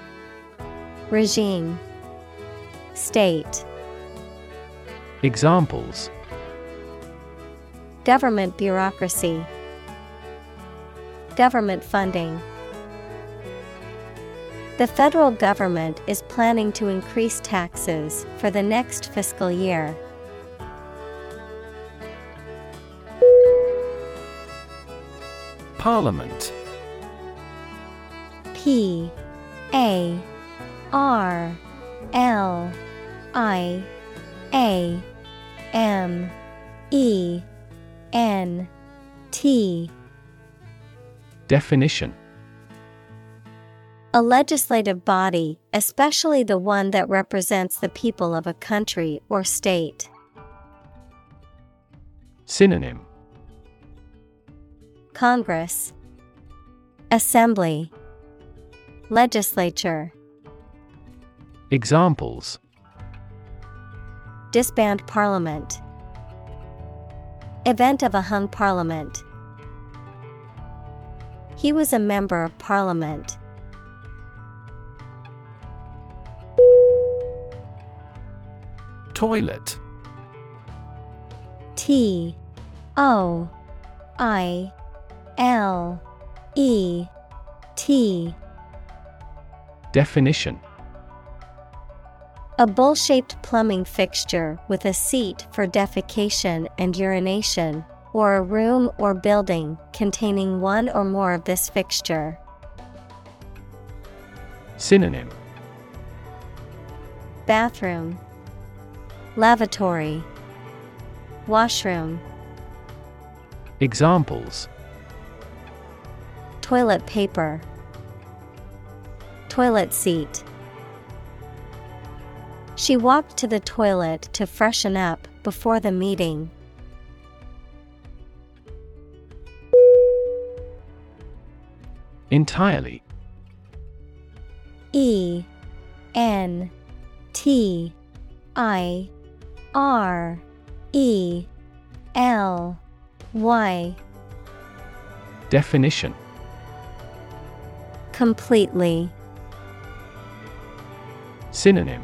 Regime. State. Examples. Government bureaucracy. Government funding. The federal government is planning to increase taxes for the next fiscal year. Parliament. P A R L I A M E N T. Definition. A legislative body, especially the one that represents the people of a country or state. Synonym. Congress. Assembly. Legislature Examples. Disband Parliament. Event of a hung parliament. He was a member of parliament. Toilet. T O I L E T. Definition A bowl shaped plumbing fixture with a seat for defecation and urination, or a room or building containing one or more of this fixture. Synonym. Bathroom, Lavatory, Washroom, Examples. Toilet paper, Toilet seat. She walked to the toilet to freshen up before the meeting. Entirely E N T I R E L Y Definition Completely. Synonym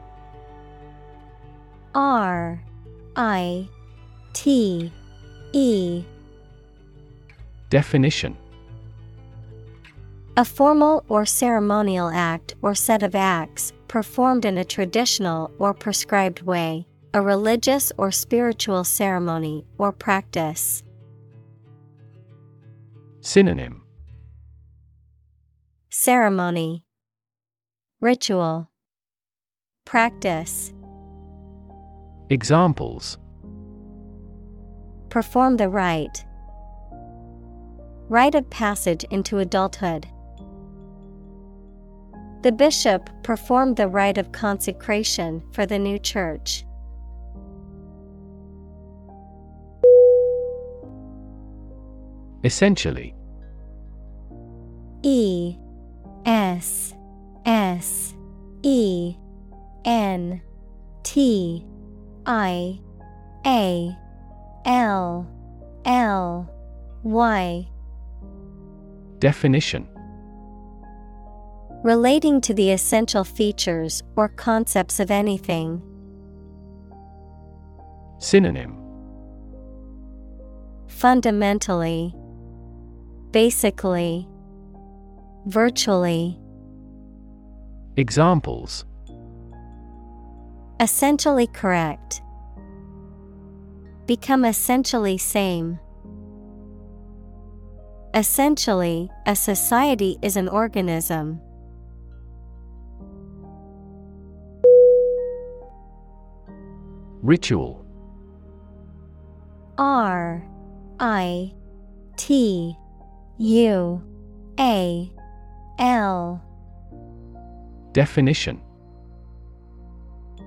R I T E. Definition. A formal or ceremonial act or set of acts performed in a traditional or prescribed way, a religious or spiritual ceremony or practice. Synonym. Ceremony. Ritual. Practice Examples Perform the rite. Rite of passage into adulthood. The bishop performed the rite of consecration for the new church. Essentially E S S E N T I A L L Y Definition Relating to the essential features or concepts of anything. Synonym Fundamentally, Basically, Virtually. Examples Essentially correct. Become essentially same. Essentially, a society is an organism. Ritual R I T U A L Definition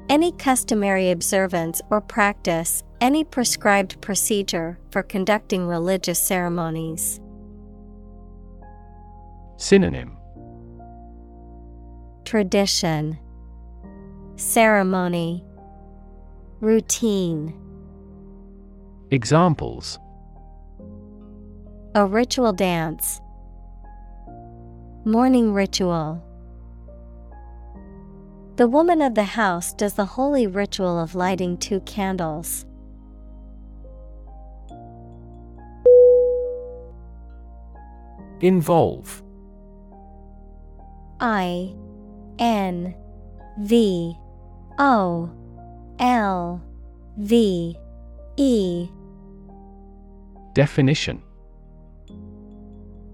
Any customary observance or practice, any prescribed procedure for conducting religious ceremonies. Synonym. Tradition. Ceremony. Routine. Examples. A ritual dance. Morning ritual The woman of the house does the holy ritual of lighting two candles. Involve. I N V O L V E. Definition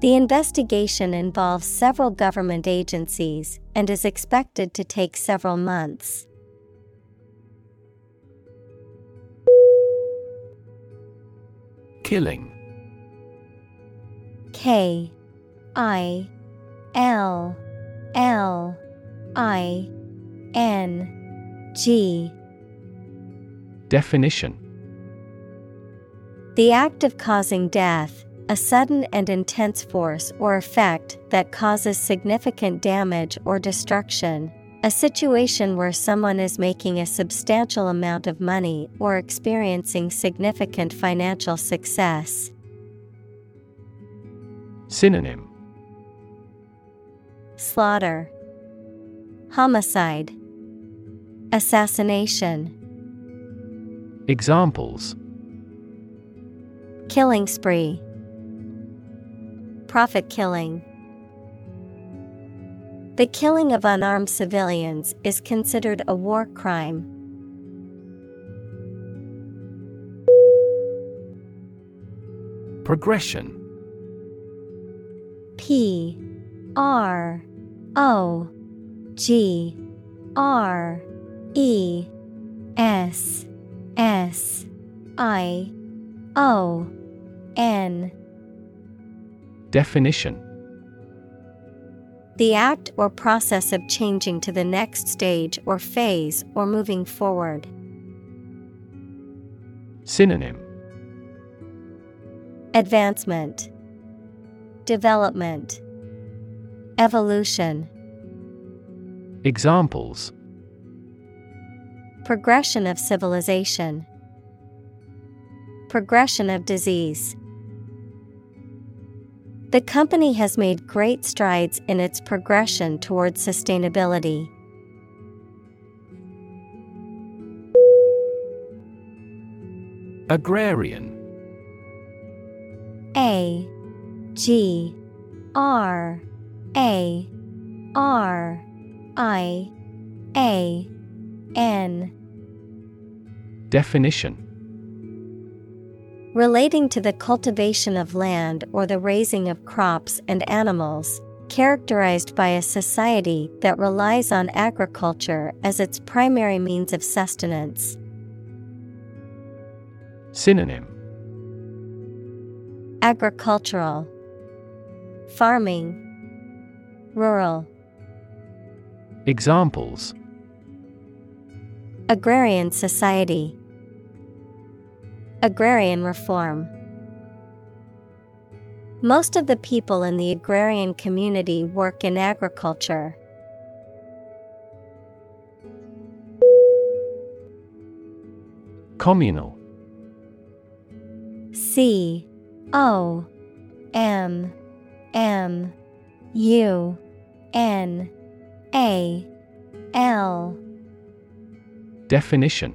The investigation involves several government agencies and is expected to take several months. Killing. K I L L I N G. Definition. The act of causing death, a sudden and intense force or effect that causes significant damage or destruction. A situation where someone is making a substantial amount of money or experiencing significant financial success. Synonym. Slaughter, Homicide, Assassination, Examples. Killing spree, Profit killing. The killing of unarmed civilians is considered a war crime. Progression P R O G R E S S I O N Definition. The act or process of changing to the next stage or phase or moving forward. Synonym. Advancement, Development, Evolution. Examples. Progression of civilization, Progression of disease. The company has made great strides in its progression towards sustainability. Agrarian. A G R A R I A N. Definition Relating to the cultivation of land or the raising of crops and animals, characterized by a society that relies on agriculture as its primary means of sustenance. Synonym. Agricultural, Farming, Rural. Examples. Agrarian society, Agrarian reform. Most of the people in the agrarian community work in agriculture. Communal C O M M U N A L Definition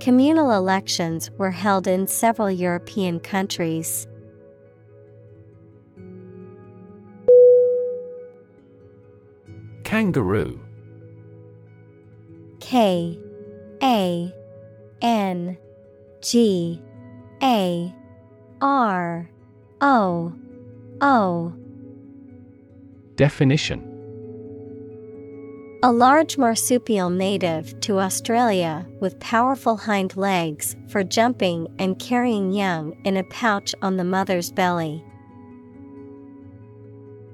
Communal elections were held in several European countries. Kangaroo. K A N G A R O O. Definition A large marsupial native to Australia with powerful hind legs for jumping and carrying young in a pouch on the mother's belly.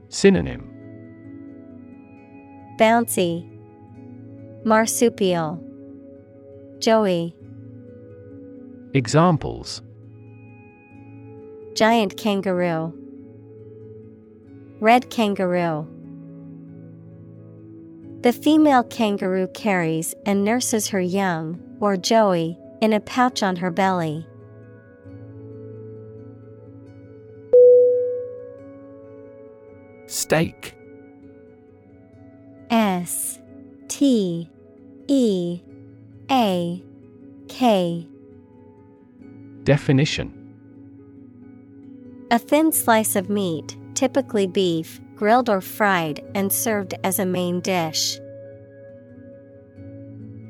Synonym. Bouncy, Marsupial, Joey, Examples. Giant kangaroo, Red kangaroo. The female kangaroo carries and nurses her young, or joey, in a pouch on her belly. Steak. S T E A K. Definition. A thin slice of meat, typically beef, grilled or fried and served as a main dish.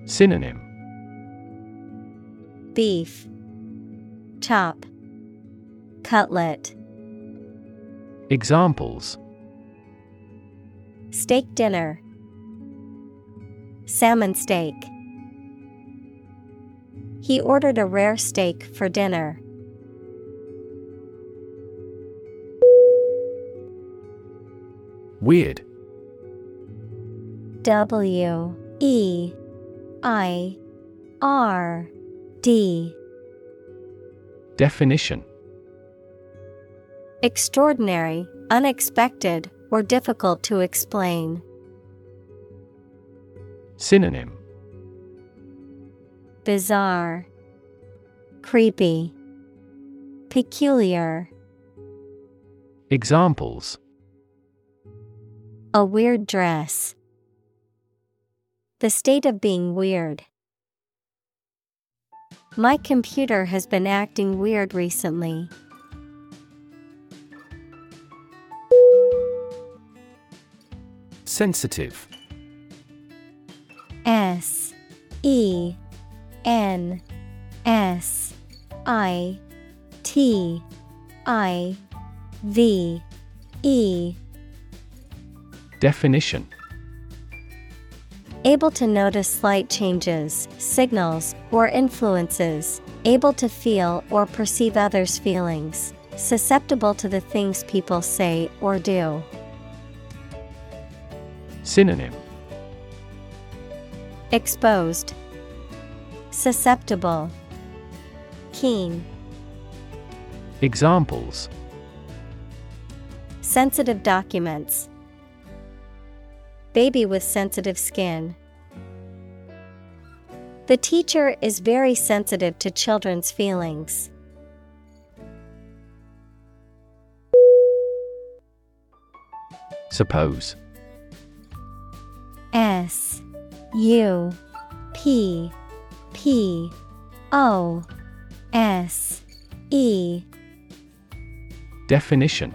Synonym Beef, Chop, Cutlet, Examples Steak dinner, Salmon steak. He ordered a rare steak for dinner. Weird. W E I R D. Definition. Extraordinary, unexpected, or difficult to explain. Synonym. Bizarre, Creepy, Peculiar. Examples A weird dress. The state of being weird. My computer has been acting weird recently. Sensitive S E N S I T I V E Definition. Able to notice slight changes, signals, or influences, able to feel or perceive others' feelings, susceptible to the things people say or do. Synonym. Exposed, Susceptible, Keen. Examples. Sensitive documents. Baby with sensitive skin. The teacher is very sensitive to children's feelings. Suppose S U P P O S E Definition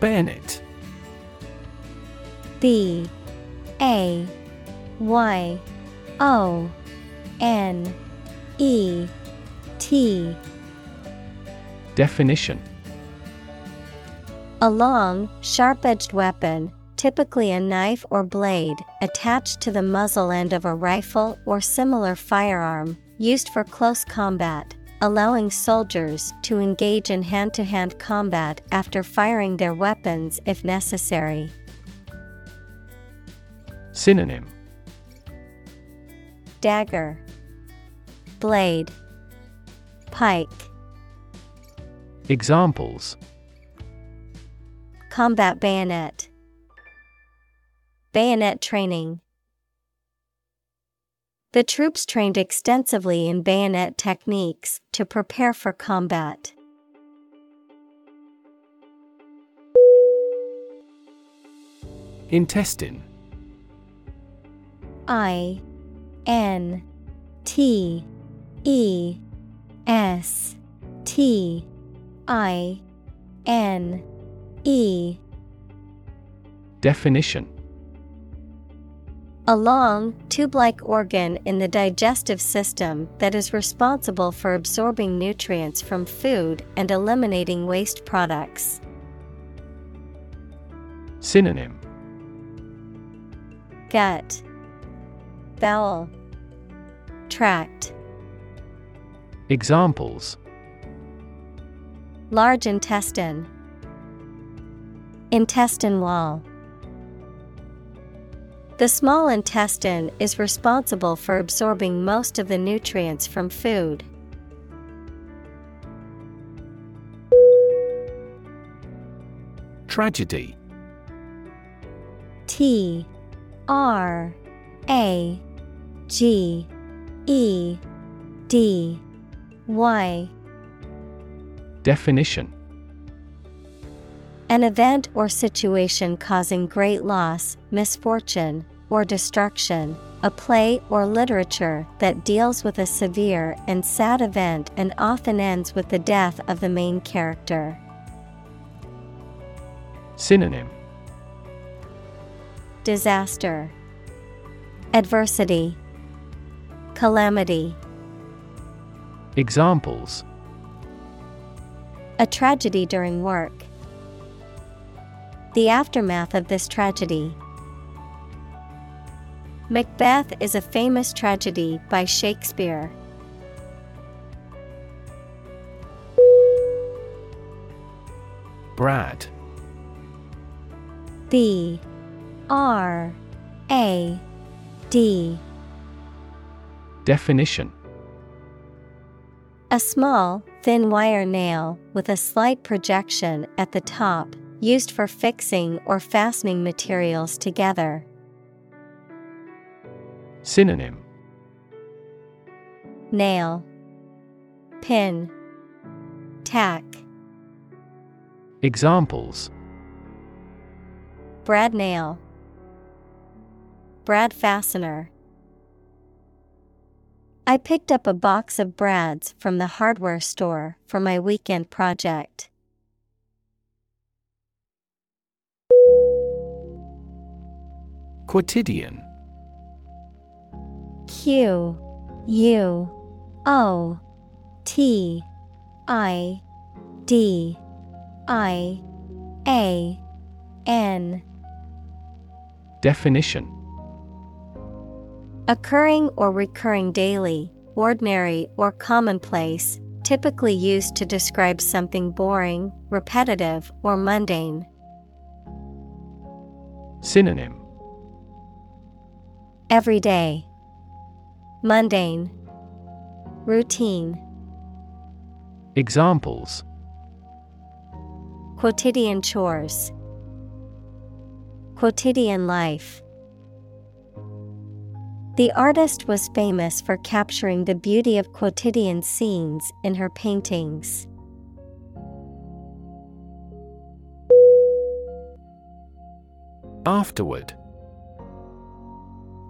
Bayonet B A Y O N E T. Definition. A long, sharp edged weapon, typically a knife or blade, attached to the muzzle end of a rifle or similar firearm, used for close combat, allowing soldiers to engage in hand to hand combat after firing their weapons if necessary. Synonym Dagger, Blade, Pike. Examples Combat bayonet. Bayonet training. The troops trained extensively in bayonet techniques to prepare for combat. Intestine. I N T E S T I N E. Definition A long, tube like organ in the digestive system that is responsible for absorbing nutrients from food and eliminating waste products. Synonym Gut, Bowel, Tract. Examples Large intestine, Intestine wall. The small intestine is responsible for absorbing most of the nutrients from food. Tragedy. T R A G E D Y. Definition An event or situation causing great loss, misfortune, or destruction. A play or literature that deals with a severe and sad event and often ends with the death of the main character. Synonym Disaster, Adversity, Calamity. Examples A tragedy during work. The aftermath of this tragedy. Macbeth is a famous tragedy by Shakespeare. Brad B R A D Definition A small, thin wire nail with a slight projection at the top, used for fixing or fastening materials together. Synonym Nail, Pin, Tack. Examples Brad nail, Brad fastener. I picked up a box of brads from the hardware store for my weekend project. Quotidian. Q U O T I D I A N. Definition. Occurring or recurring daily, ordinary or commonplace, typically used to describe something boring, repetitive, or mundane. Synonym Everyday, mundane, routine, Examples. Quotidian chores, quotidian life. The artist was famous for capturing the beauty of quotidian scenes in her paintings. Afterward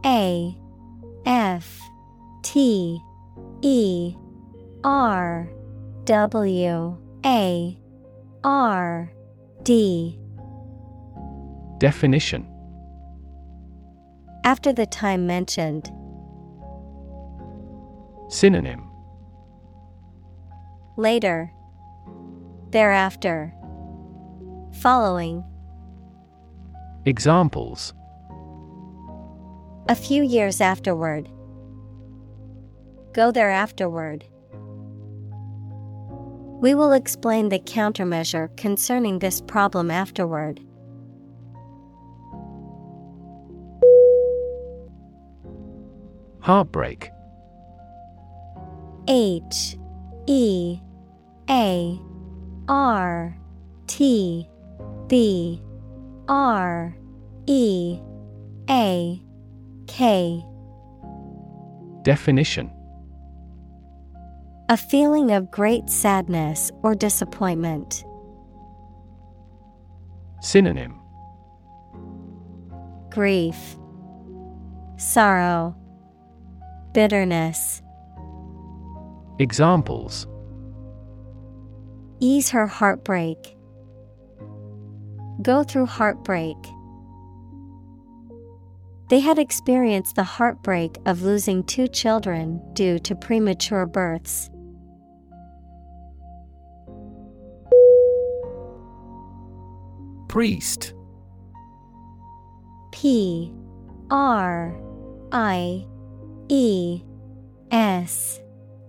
A F T E R W A R D. Definition. After the time mentioned, Synonym. Later, thereafter, following, Examples a few years afterward. Go there afterward. We will explain the countermeasure concerning this problem afterward. Heartbreak H E A R T B R E A K Definition A feeling of great sadness or disappointment. Synonym Grief, Sorrow, Bitterness. Examples Ease her heartbreak. Go through heartbreak. They had experienced the heartbreak of losing two children due to premature births. Priest. P R I E S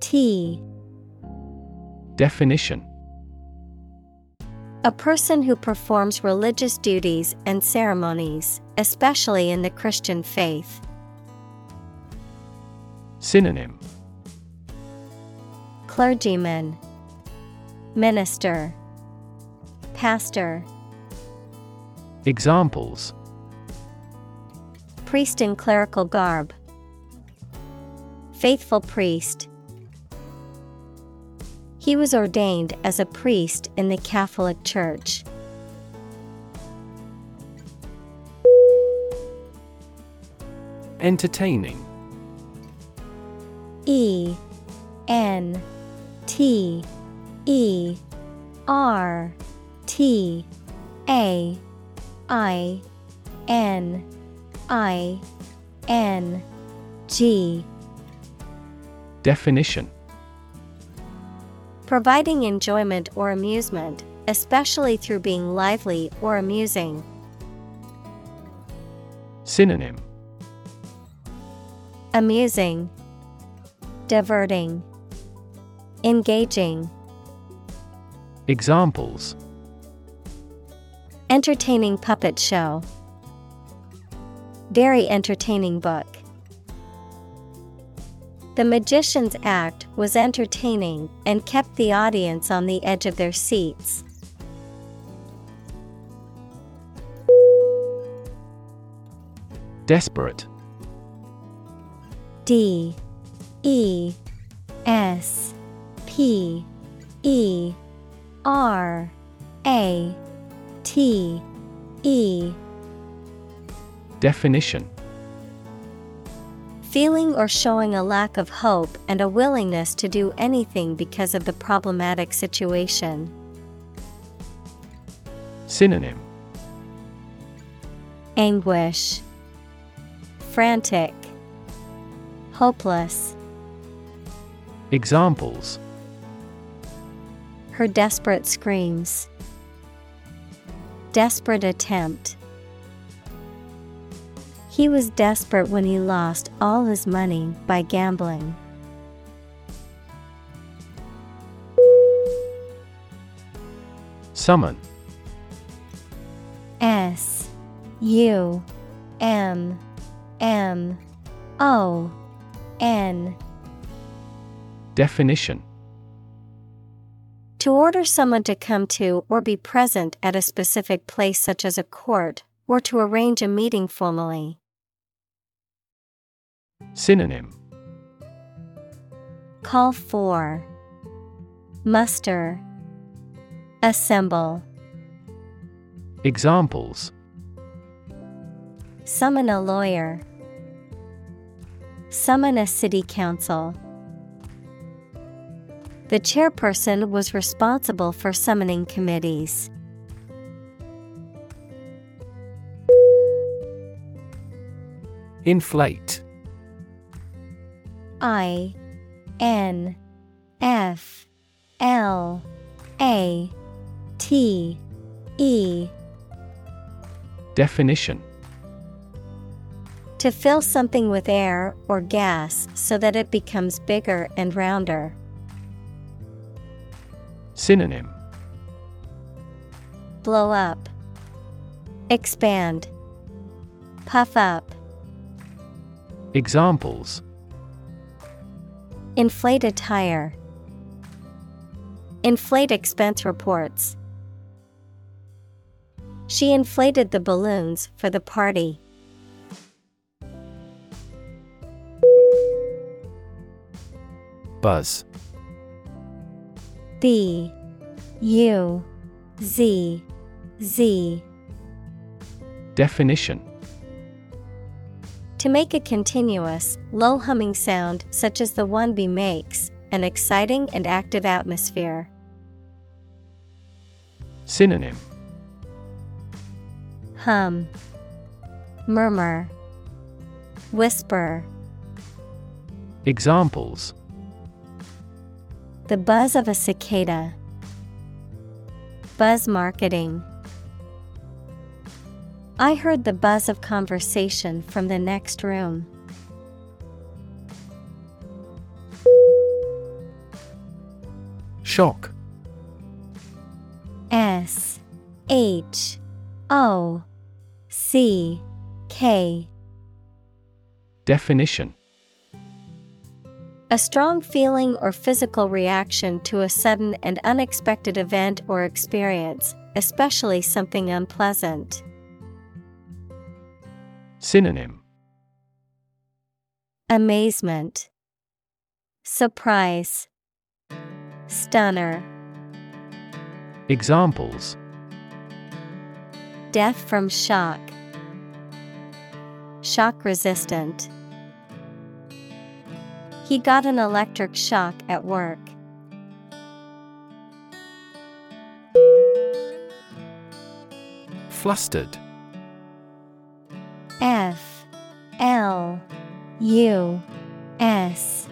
T. Definition A person who performs religious duties and ceremonies, especially in the Christian faith. Synonym. Clergyman, Minister, Pastor, Examples. Priest in clerical garb, Faithful priest. He was ordained as a priest in the Catholic Church. Entertaining. E N T E R T A I N I N G. Definition Providing enjoyment or amusement, especially through being lively or amusing. Synonym Amusing, Diverting, Engaging. Examples Entertaining puppet show. Very entertaining book. The magician's act was entertaining and kept the audience on the edge of their seats. Desperate. D E S P E R A T E. Definition Feeling or showing a lack of hope and a willingness to do anything because of the problematic situation. Synonym Anguish, Frantic, Hopeless. Examples Her desperate screams. Desperate attempt. He was desperate when he lost all his money by gambling. Summon S U M M O N Definition To order someone to come to or be present at a specific place, such as a court, or to arrange a meeting formally. Synonym Call for Muster Assemble Examples Summon a lawyer. Summon a city council. The chairperson was responsible for summoning committees. Inflate I N F L A T E Definition To fill something with air or gas so that it becomes bigger and rounder. Synonym Blow up. Expand. Puff up. Examples Inflate a tire. Inflate expense reports. She inflated the balloons for the party. Buzz B U Z Z Definition To make a continuous, low humming sound such as the one bee makes, an exciting and active atmosphere. Synonym Hum, Murmur, Whisper. Examples The buzz of a cicada. Buzz marketing. I heard the buzz of conversation from the next room. Shock S H O C K. Definition A strong feeling or physical reaction to a sudden and unexpected event or experience, especially something unpleasant. Synonym. Amazement, Surprise, Stunner, Examples. Death from shock, Shock resistant. He got an electric shock at work. Flustered F L U S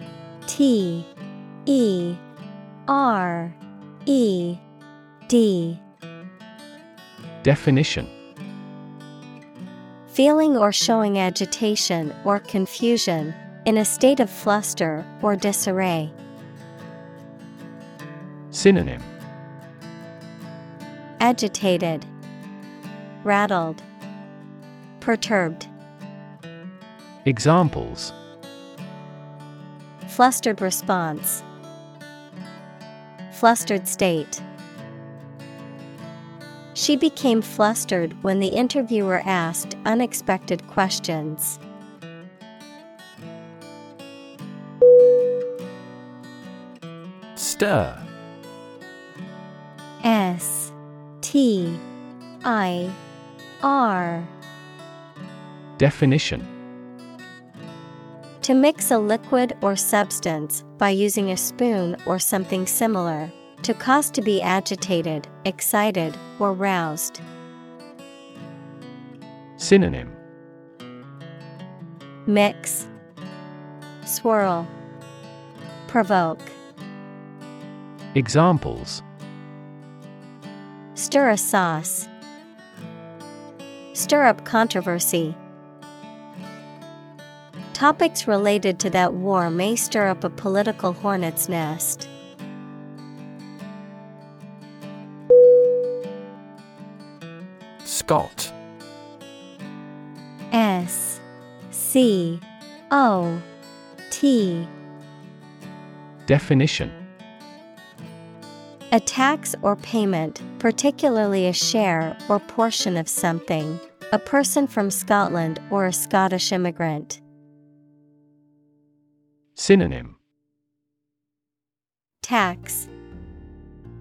T E R E D. Definition. Feeling or showing agitation or confusion, in a state of fluster or disarray. Synonym. Agitated, Rattled, Perturbed. Examples Flustered response. Flustered state. She became flustered when the interviewer asked unexpected questions. Stir S T T I R. Definition To mix a liquid or substance by using a spoon or something similar, to cause to be agitated, excited, or roused. Synonym Mix, Swirl, Provoke. Examples Stir a sauce. Stir up controversy. Topics related to that war may stir up a political hornet's nest. Scot S C O T Definition A tax or payment, particularly a share or portion of something. A person from Scotland or a Scottish immigrant. Synonym Tax,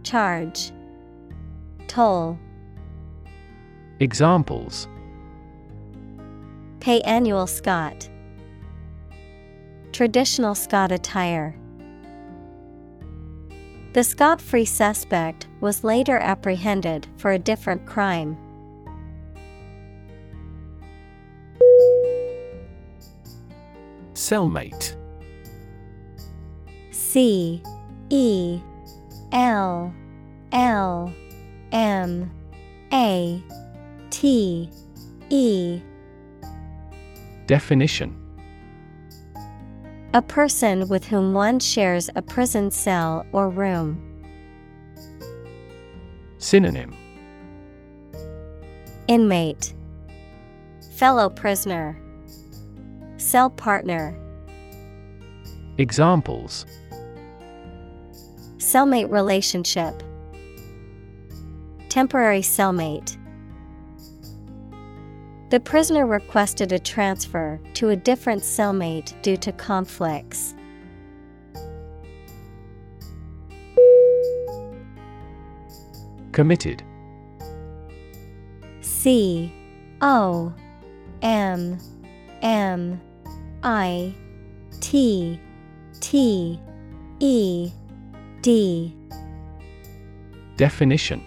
Charge, Toll. Examples Pay annual Scot. Traditional Scot attire. The scot free suspect was later apprehended for a different crime. Cellmate C E L L M A T E Definition. A person with whom one shares a prison cell or room. Synonym. Inmate. Fellow prisoner. Cell partner. Examples Cellmate relationship. Temporary cellmate. The prisoner requested a transfer to a different cellmate due to conflicts. Committed. C O M M I T T E D. Definition.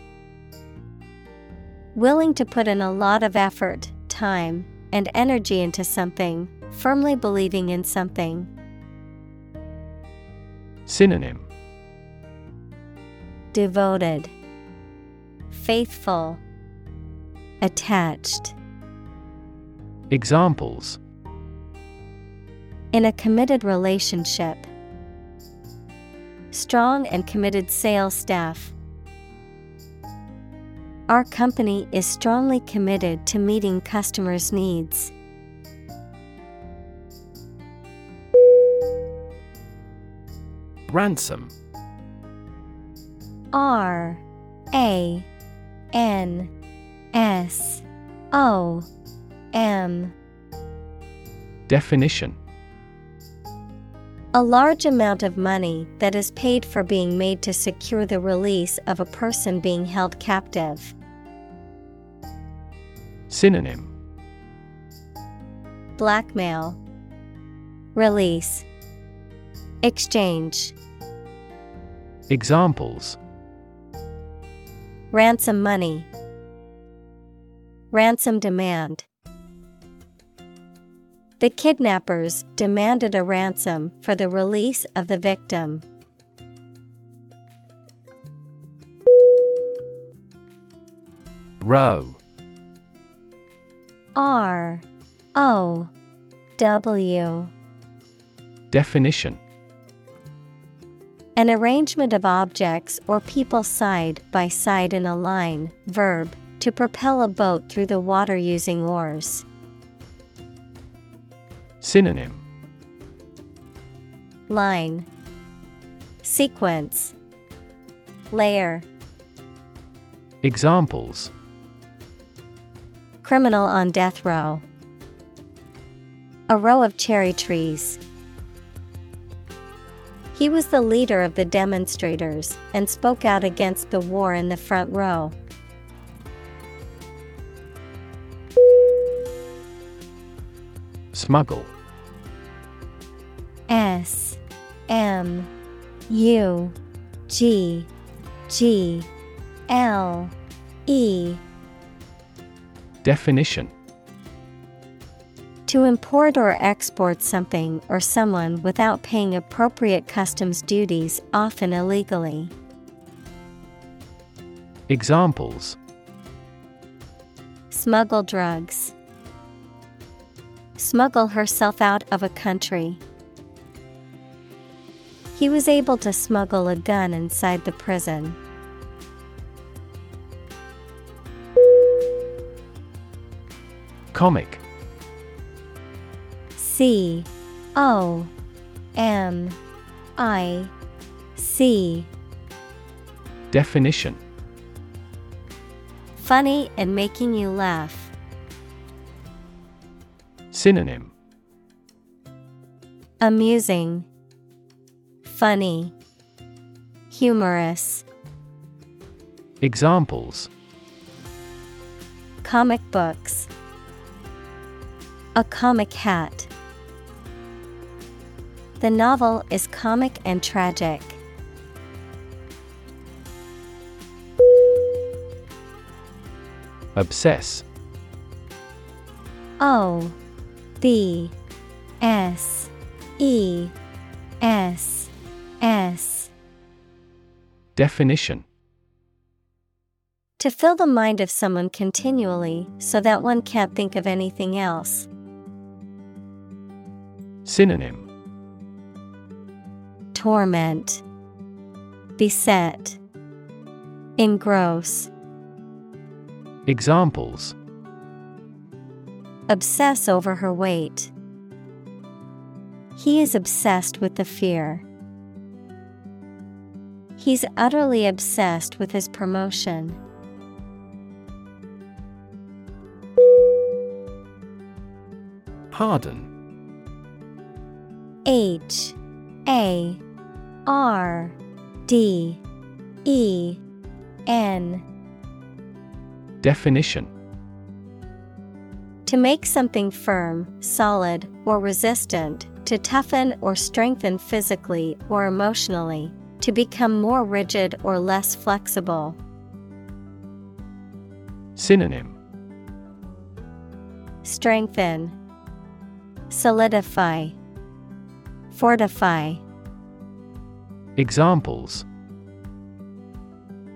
Willing to put in a lot of effort, time, and energy into something, firmly believing in something. Synonym. Devoted, Faithful, Attached. Examples. In a committed relationship, strong and committed sales staff. Our company is strongly committed to meeting customers' needs. Ransom R A N S O M Definition A large amount of money that is paid for being made to secure the release of a person being held captive. Synonym. Blackmail, Release, Exchange, Examples. Ransom money, Ransom demand. The kidnappers demanded a ransom for the release of the victim. Row. R. O. W. Definition. An arrangement of objects or people side by side in a line, verb, to propel a boat through the water using oars. Synonym Line Sequence Layer Examples Criminal on death row. A row of cherry trees. He was the leader of the demonstrators and spoke out against the war in the front row. Smuggle. S M U G G L E Definition To import or export something or someone without paying appropriate customs duties, often illegally. Examples Smuggle drugs. Smuggle herself out of a country. He was able to smuggle a gun inside the prison. Comic C O M I C Definition Funny and making you laugh. Synonym Amusing, Funny, Humorous. Examples Comic books. A comic hat. The novel is comic and tragic. Obsess O B S E S S. Definition. To fill the mind of someone continually so that one can't think of anything else. Synonym. Torment, Beset, Engross, Examples Obsess over her weight. He is obsessed with the fear. He's utterly obsessed with his promotion. Harden H A R D E N Definition To make something firm, solid, or resistant, to toughen or strengthen physically or emotionally, to become more rigid or less flexible. Synonym Strengthen, Solidify, Fortify. Examples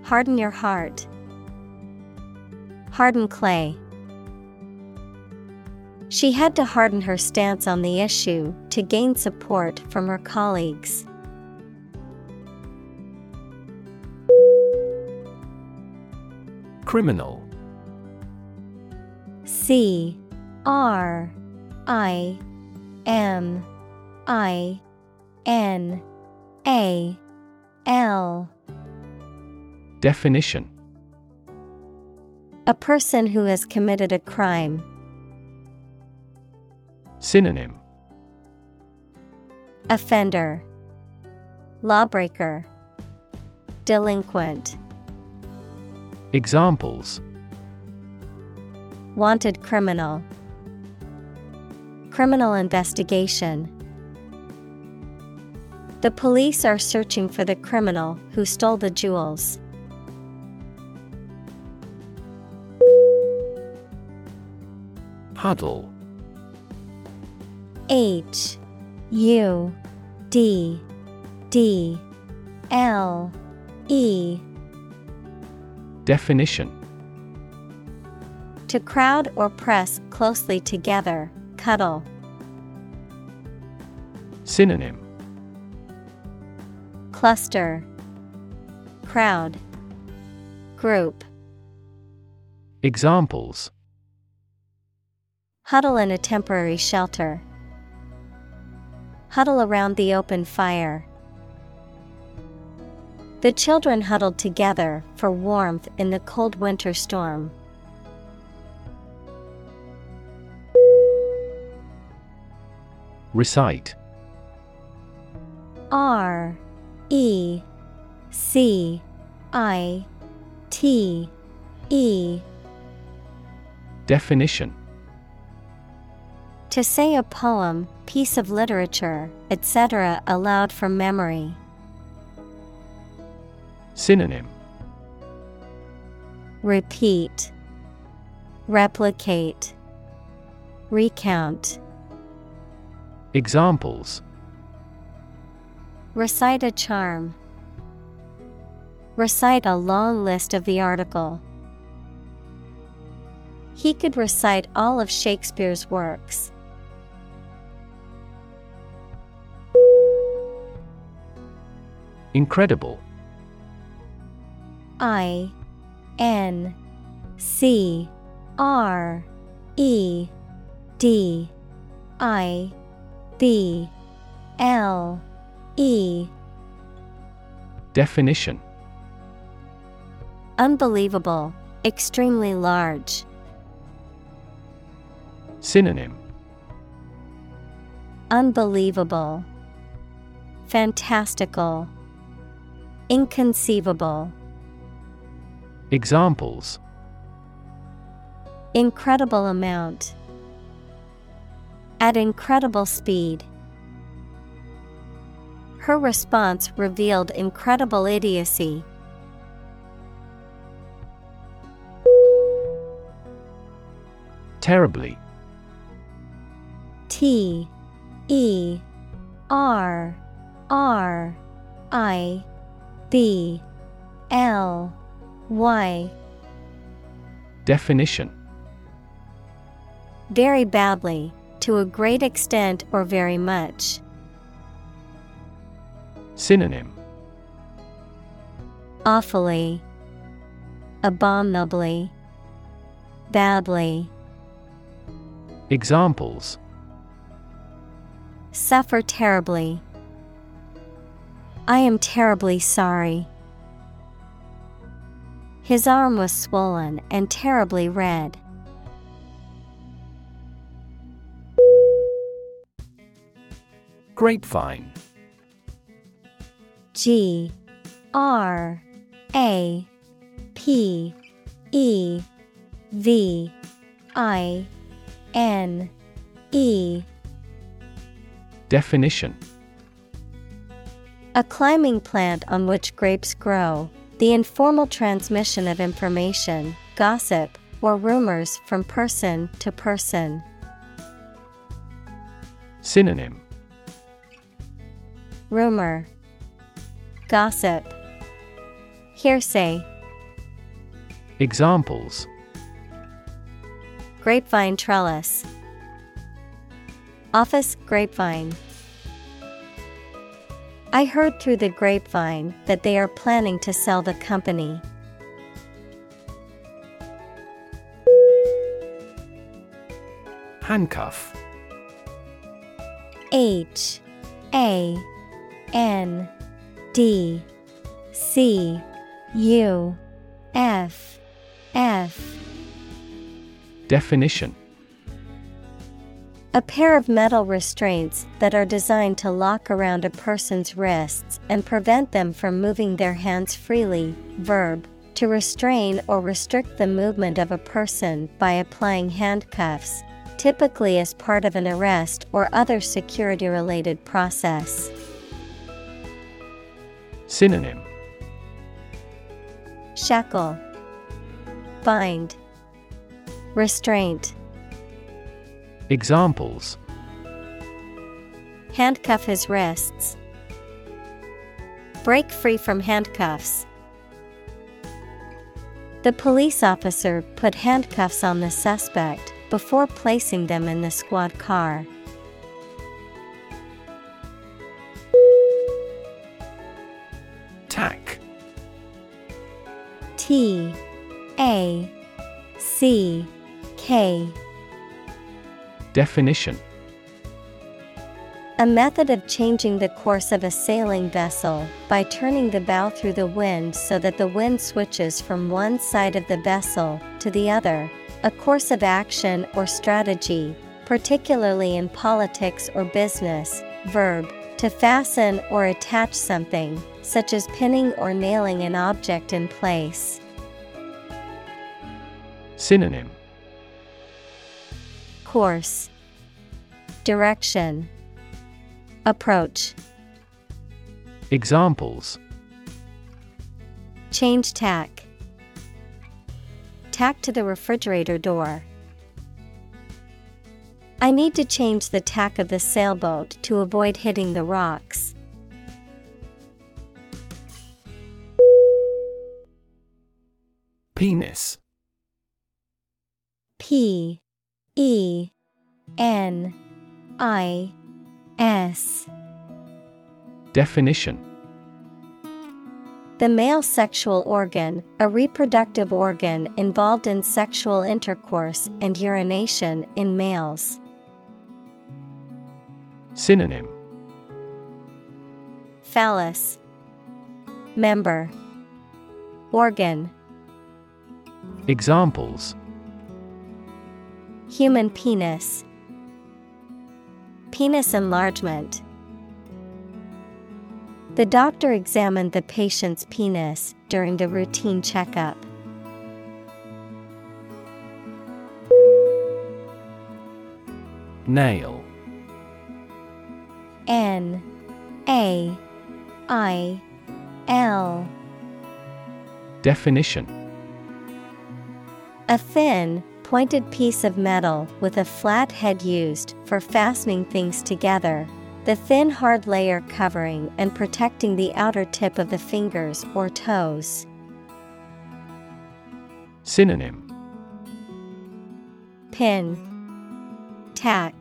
Harden your heart. Harden clay. She had to harden her stance on the issue to gain support from her colleagues. Criminal C R I M I N A L Definition A person who has committed a crime. Synonym. Offender, Lawbreaker, Delinquent, Examples. Wanted criminal, Criminal investigation. The police are searching for the criminal who stole the jewels. Huddle H U D D L E Definition To crowd or press closely together, cuddle. Synonym Cluster, Crowd, Group. Examples Huddle in a temporary shelter. Huddle around the open fire. The children huddled together for warmth in the cold winter storm. Recite R E C I T E Definition To say a poem, piece of literature, etc. aloud from memory. Synonym Repeat, Replicate, Recount. Examples Recite a charm. Recite a long list of the article. He could recite all of Shakespeare's works. Incredible. I N C R E D I B L E. Definition. Unbelievable, extremely large. Synonym. Unbelievable, Fantastical, Inconceivable. Examples Incredible amount. At incredible speed. Her response revealed incredible idiocy. Terribly. T E R R I B L Y. Definition Very badly, to a great extent or very much. Synonym Awfully, Abominably, Badly. Examples Suffer terribly. I am terribly sorry. His arm was swollen and terribly red. Grapevine G R A P E V I N E Definition A climbing plant on which grapes grow, the informal transmission of information, gossip, or rumors from person to person. Synonym Rumor, Gossip, Hearsay. Examples Grapevine trellis, Office grapevine. I heard through the grapevine that they are planning to sell the company. Handcuff. H A N D C U F F. Definition A pair of metal restraints that are designed to lock around a person's wrists and prevent them from moving their hands freely. Verb to restrain or restrict the movement of a person by applying handcuffs, typically as part of an arrest or other security related process. Synonym Shackle, Bind, Restraint. Examples Handcuff his wrists. Break free from handcuffs. The police officer put handcuffs on the suspect before placing them in the squad car. Tack T A C K Definition A method of changing the course of a sailing vessel by turning the bow through the wind so that the wind switches from one side of the vessel to the other. A course of action or strategy, particularly in politics or business. Verb to fasten or attach something, such as pinning or nailing an object in place. Synonym Course Direction Approach Examples Change tack. Tack to the refrigerator door. I need to change the tack of the sailboat to avoid hitting the rocks. Penis P E N I S. Definition. The male sexual organ, a reproductive organ involved in sexual intercourse and urination in males. Synonym. Phallus. Member. Organ. Examples Human penis. Penis enlargement. The doctor examined the patient's penis during the routine checkup. Nail. N A I L. Definition. A thin, pointed piece of metal with a flat head used for fastening things together. The thin hard layer covering and protecting the outer tip of the fingers or toes. Synonym. Pin. Tack.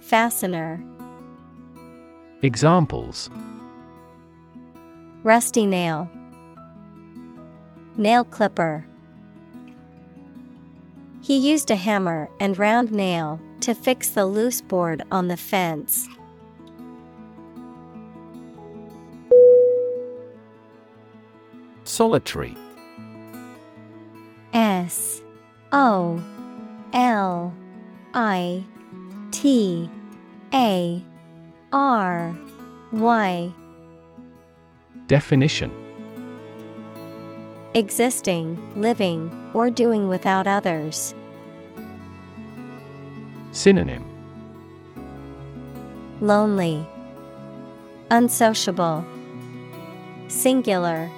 Fastener. Examples. Rusty nail. Nail clipper He used a hammer and round nail to fix the loose board on the fence. Solitary. S O L I T A R Y. Definition Existing, living, or doing without others. Synonym Lonely, Unsociable, Singular.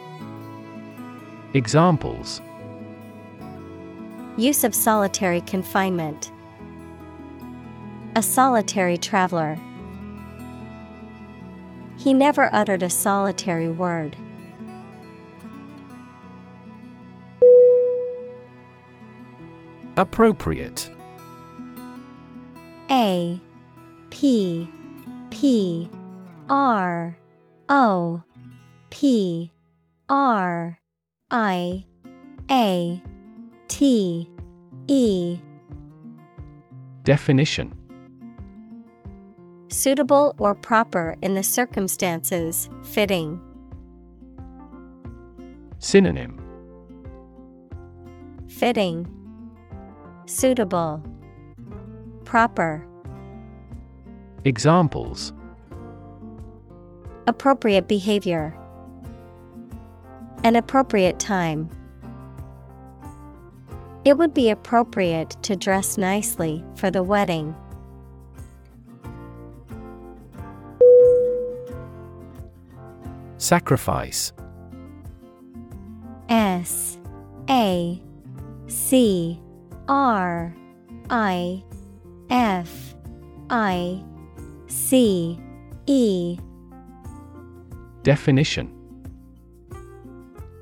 Examples Use of solitary confinement. A solitary traveler. He never uttered a solitary word. Appropriate. A P P R O P R I A T E. Definition. Suitable or proper in the circumstances, fitting. Synonym. Fitting, Suitable, Proper. Examples Appropriate behavior. An appropriate time. It would be appropriate to dress nicely for the wedding. Sacrifice S A C R I F I C E. Definition.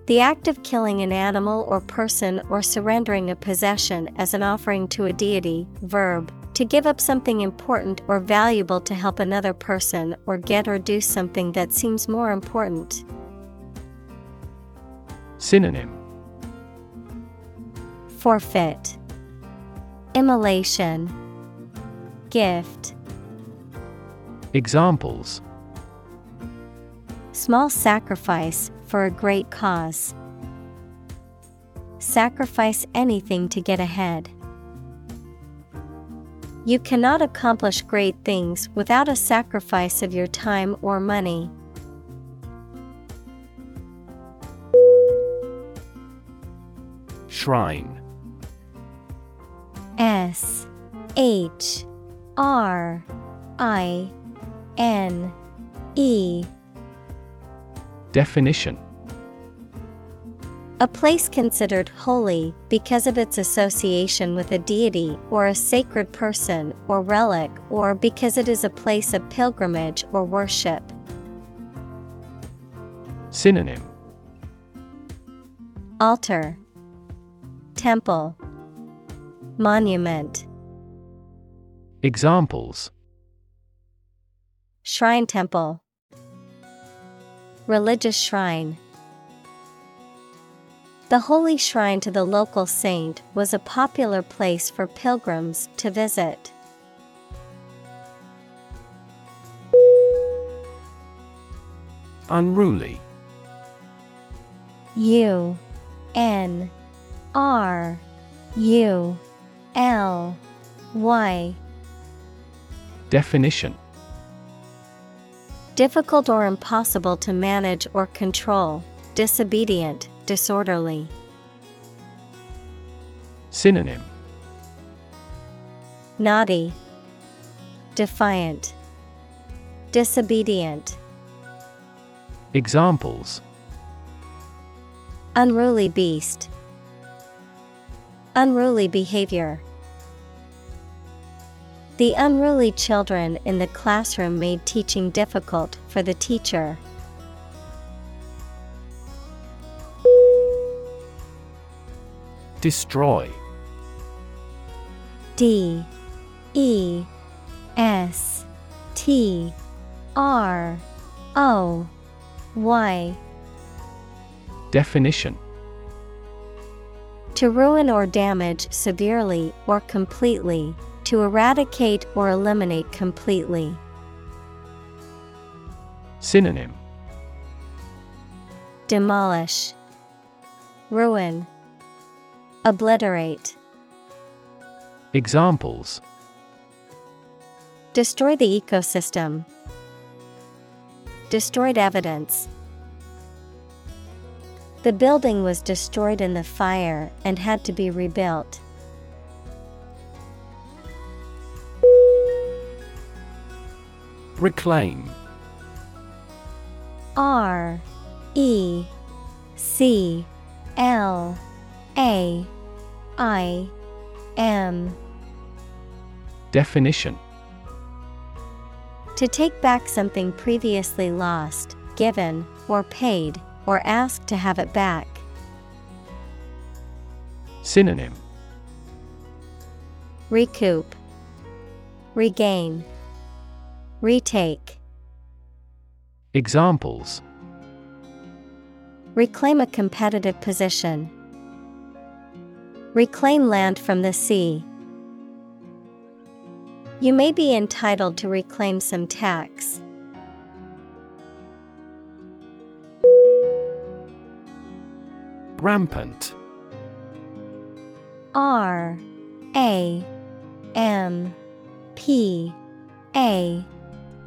The act of killing an animal or person or surrendering a possession as an offering to a deity, verb, to give up something important or valuable to help another person or get or do something that seems more important. Synonym. Forfeit, Immolation, Gift, Examples Small sacrifice for a great cause. Sacrifice anything to get ahead. You cannot accomplish great things without a sacrifice of your time or money. Shrine S H R I N E. Definition. A place considered holy because of its association with a deity or a sacred person or relic or because it is a place of pilgrimage or worship. Synonym. Altar. Temple Monument. Examples. Shrine Temple. Religious Shrine. The holy shrine to the local saint was a popular place for pilgrims to visit. Unruly. U N R U L Y. Definition. Difficult or impossible to manage or control, disobedient, disorderly. Synonym. Naughty, Defiant, Disobedient. Examples. Unruly beast. Unruly behavior. The unruly children in the classroom made teaching difficult for the teacher. Destroy. D. E. S. T. R. O. Y. Definition To ruin or damage severely or completely, to eradicate or eliminate completely. Synonym Demolish, Ruin, Obliterate. Examples Destroy the ecosystem. Destroyed evidence. The building was destroyed in the fire and had to be rebuilt. Reclaim. R E C L A I M. Definition. To take back something previously lost, given, or paid, or ask to have it back. Synonym Recoup, Regain, Retake. Examples Reclaim a competitive position. Reclaim land from the sea. You may be entitled to reclaim some tax. Rampant. R A M P A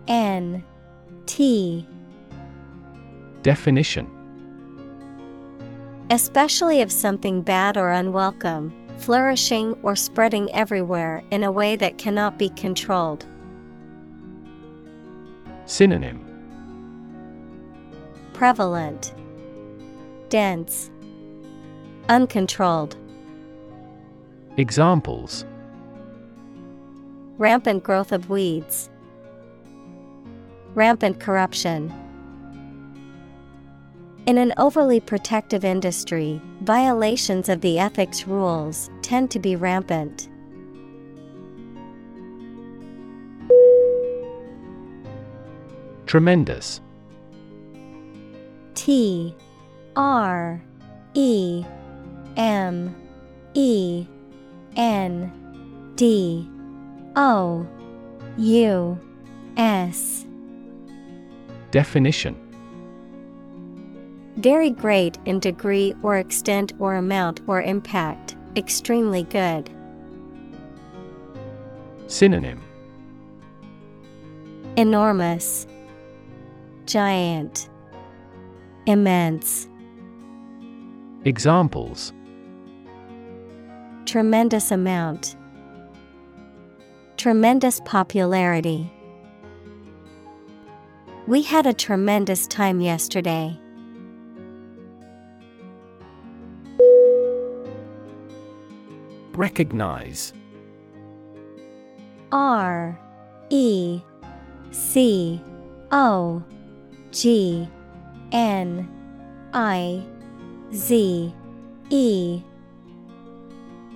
N T. Definition. Especially of something bad or unwelcome, flourishing or spreading everywhere in a way that cannot be controlled. Synonym. Prevalent, Dense, Uncontrolled. Examples Rampant growth of weeds. Rampant corruption. In an overly protective industry, violations of the ethics rules tend to be rampant. Tremendous T R E M E N D O U S. Definition. Very great in degree or extent or amount or impact, extremely good. Synonym. Enormous, Giant, Immense. Examples Tremendous amount. Tremendous popularity. We had a tremendous time yesterday. Recognize R E C O G N I Z E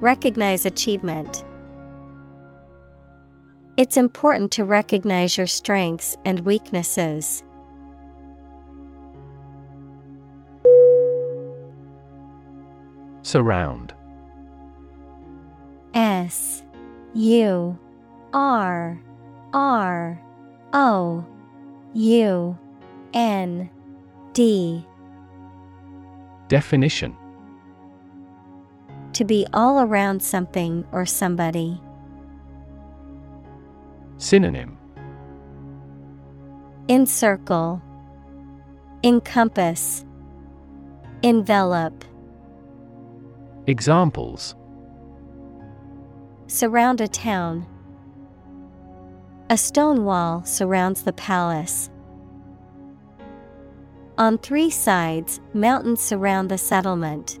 Recognize achievement. It's important to recognize your strengths and weaknesses. Surround S U R R O U N D Definition To be all around something or somebody. Synonym Encircle, Encompass, Envelop. Examples Surround a town. A stone wall surrounds the palace. On three sides, mountains surround the settlement.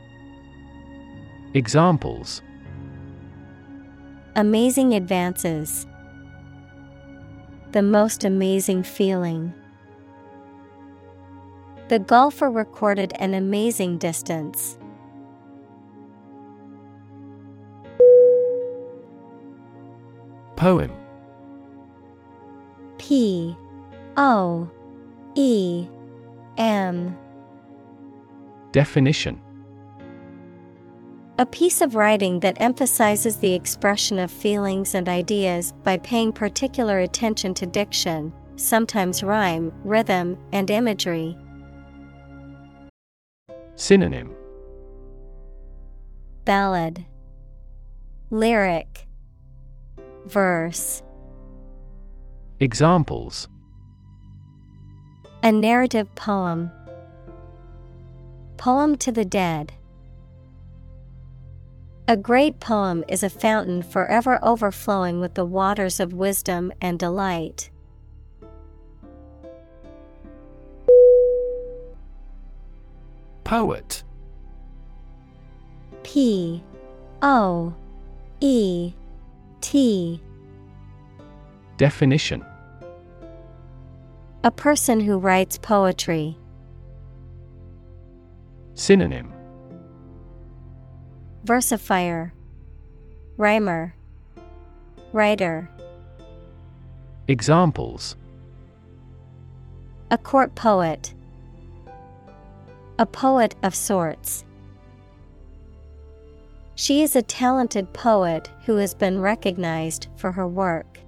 Examples Amazing advances. The most amazing feeling. The golfer recorded an amazing distance. Poem P O E M Definition A piece of writing that emphasizes the expression of feelings and ideas by paying particular attention to diction, sometimes rhyme, rhythm, and imagery. Synonym. Ballad. Lyric. Verse. Examples. A narrative poem. Poem to the Dead A great poem is a fountain forever overflowing with the waters of wisdom and delight. Poet. P. O. E. T. Definition. A person who writes poetry. Synonym Versifier. Rhymer. Writer. Examples. A court poet. A poet of sorts. She is a talented poet who has been recognized for her work.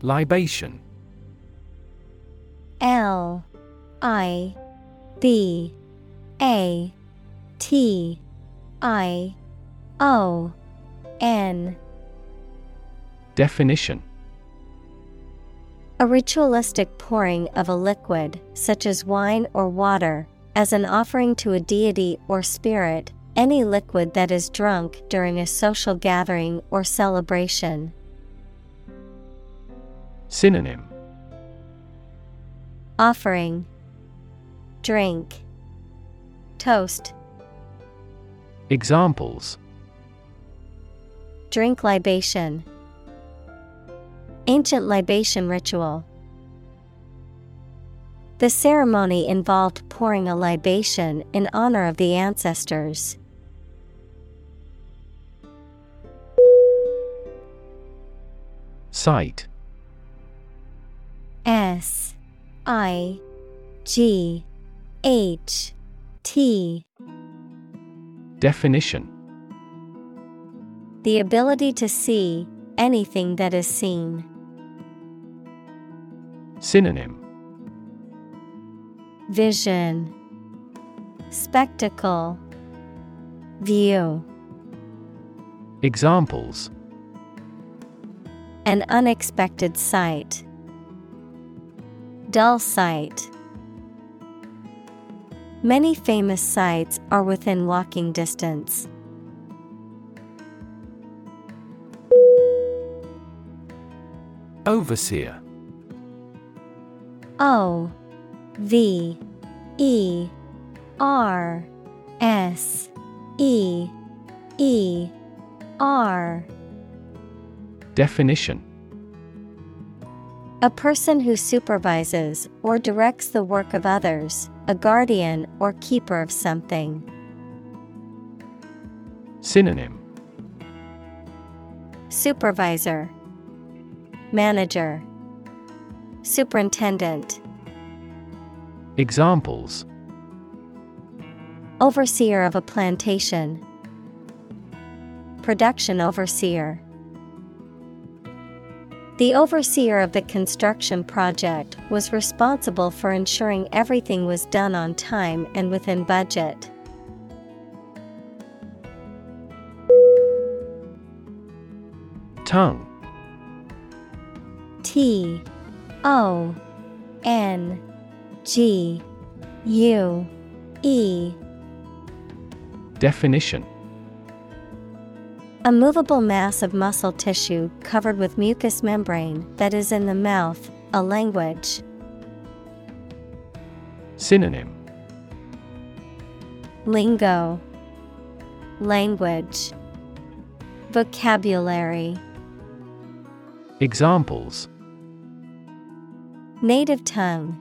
Libation. L I B A T I O N Definition. A ritualistic pouring of a liquid, such as wine or water, as an offering to a deity or spirit, any liquid that is drunk during a social gathering or celebration. Synonym. Offering, Drink, Toast. Examples Drink libation. Ancient libation ritual. The ceremony involved pouring a libation in honor of the ancestors. Sight S I G H T. Definition. The ability to see anything that is seen. Synonym. Vision. Spectacle. View. Examples. An unexpected sight. Dull sight. Many famous sites are within walking distance. Overseer. O V E R S E E R. Definition A person who supervises or directs the work of others, a guardian or keeper of something. Synonym. Supervisor. Manager. Superintendent. Examples. Overseer of a plantation. Production overseer The overseer of the construction project was responsible for ensuring everything was done on time and within budget. Tongue. T O N G U E. Definition A movable mass of muscle tissue covered with mucous membrane that is in the mouth, a language. Synonym. Lingo. Language. Vocabulary. Examples. Native tongue.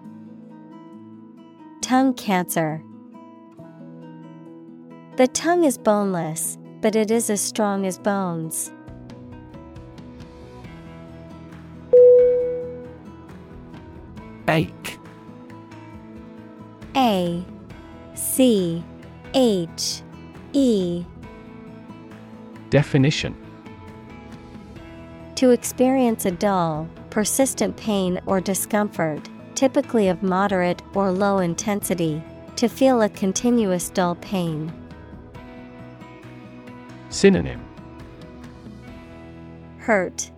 Tongue cancer. The tongue is boneless, but it is as strong as bones. Ache A C H E Definition To experience a dull, persistent pain or discomfort, typically of moderate or low intensity, to feel a continuous dull pain. Synonym. Hurt,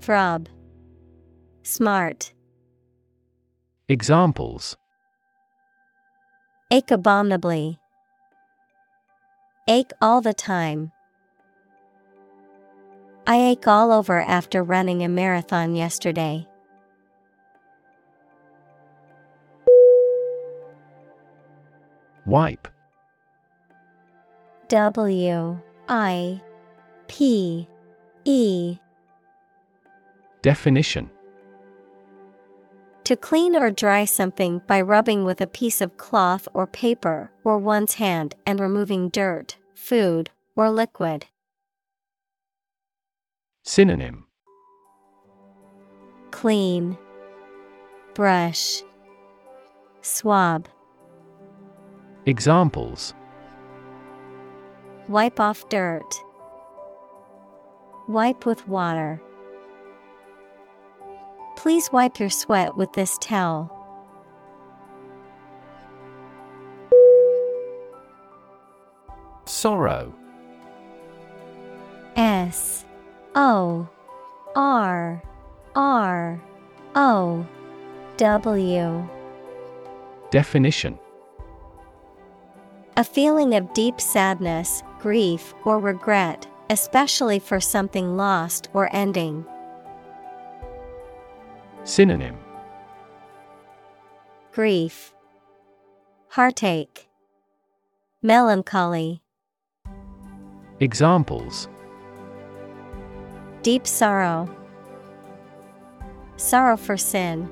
Throb, Smart, Examples. Ache abominably, Ache all the time. I ache all over after running a marathon yesterday. Wipe W I P E. Definition. To clean or dry something by rubbing with a piece of cloth or paper or one's hand and removing dirt, food, or liquid. Synonym. Clean, Brush, Swab. Examples Wipe off dirt. Wipe with water. Please wipe your sweat with this towel. Sorrow S O R R O W. Definition A feeling of deep sadness, grief, or regret, especially for something lost or ending. Synonym Grief, Heartache, Melancholy. Examples Deep sorrow, Sorrow for sin.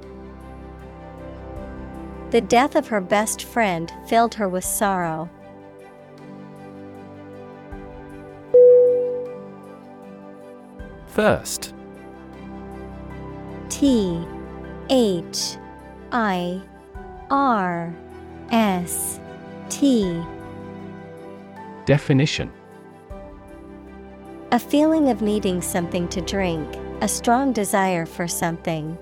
The death of her best friend filled her with sorrow. Thirst. T H I R S T Definition A feeling of needing something to drink, a strong desire for something.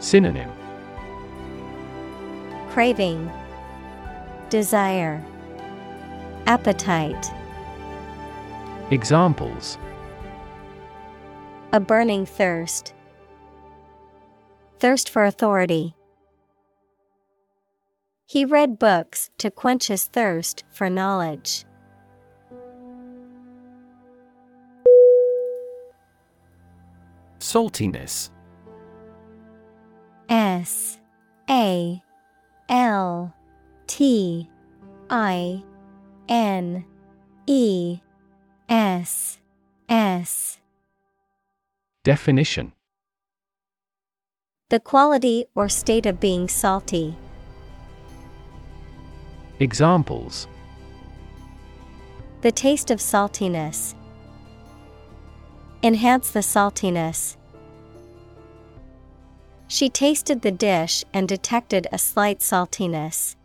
Synonym Craving, Desire, Appetite. Examples A burning thirst. Thirst for authority. He read books to quench his thirst for knowledge. Saltiness. S A L T I N E S S Definition The quality or state of being salty. Examples The taste of saltiness. Enhance the saltiness. She tasted the dish and detected a slight saltiness.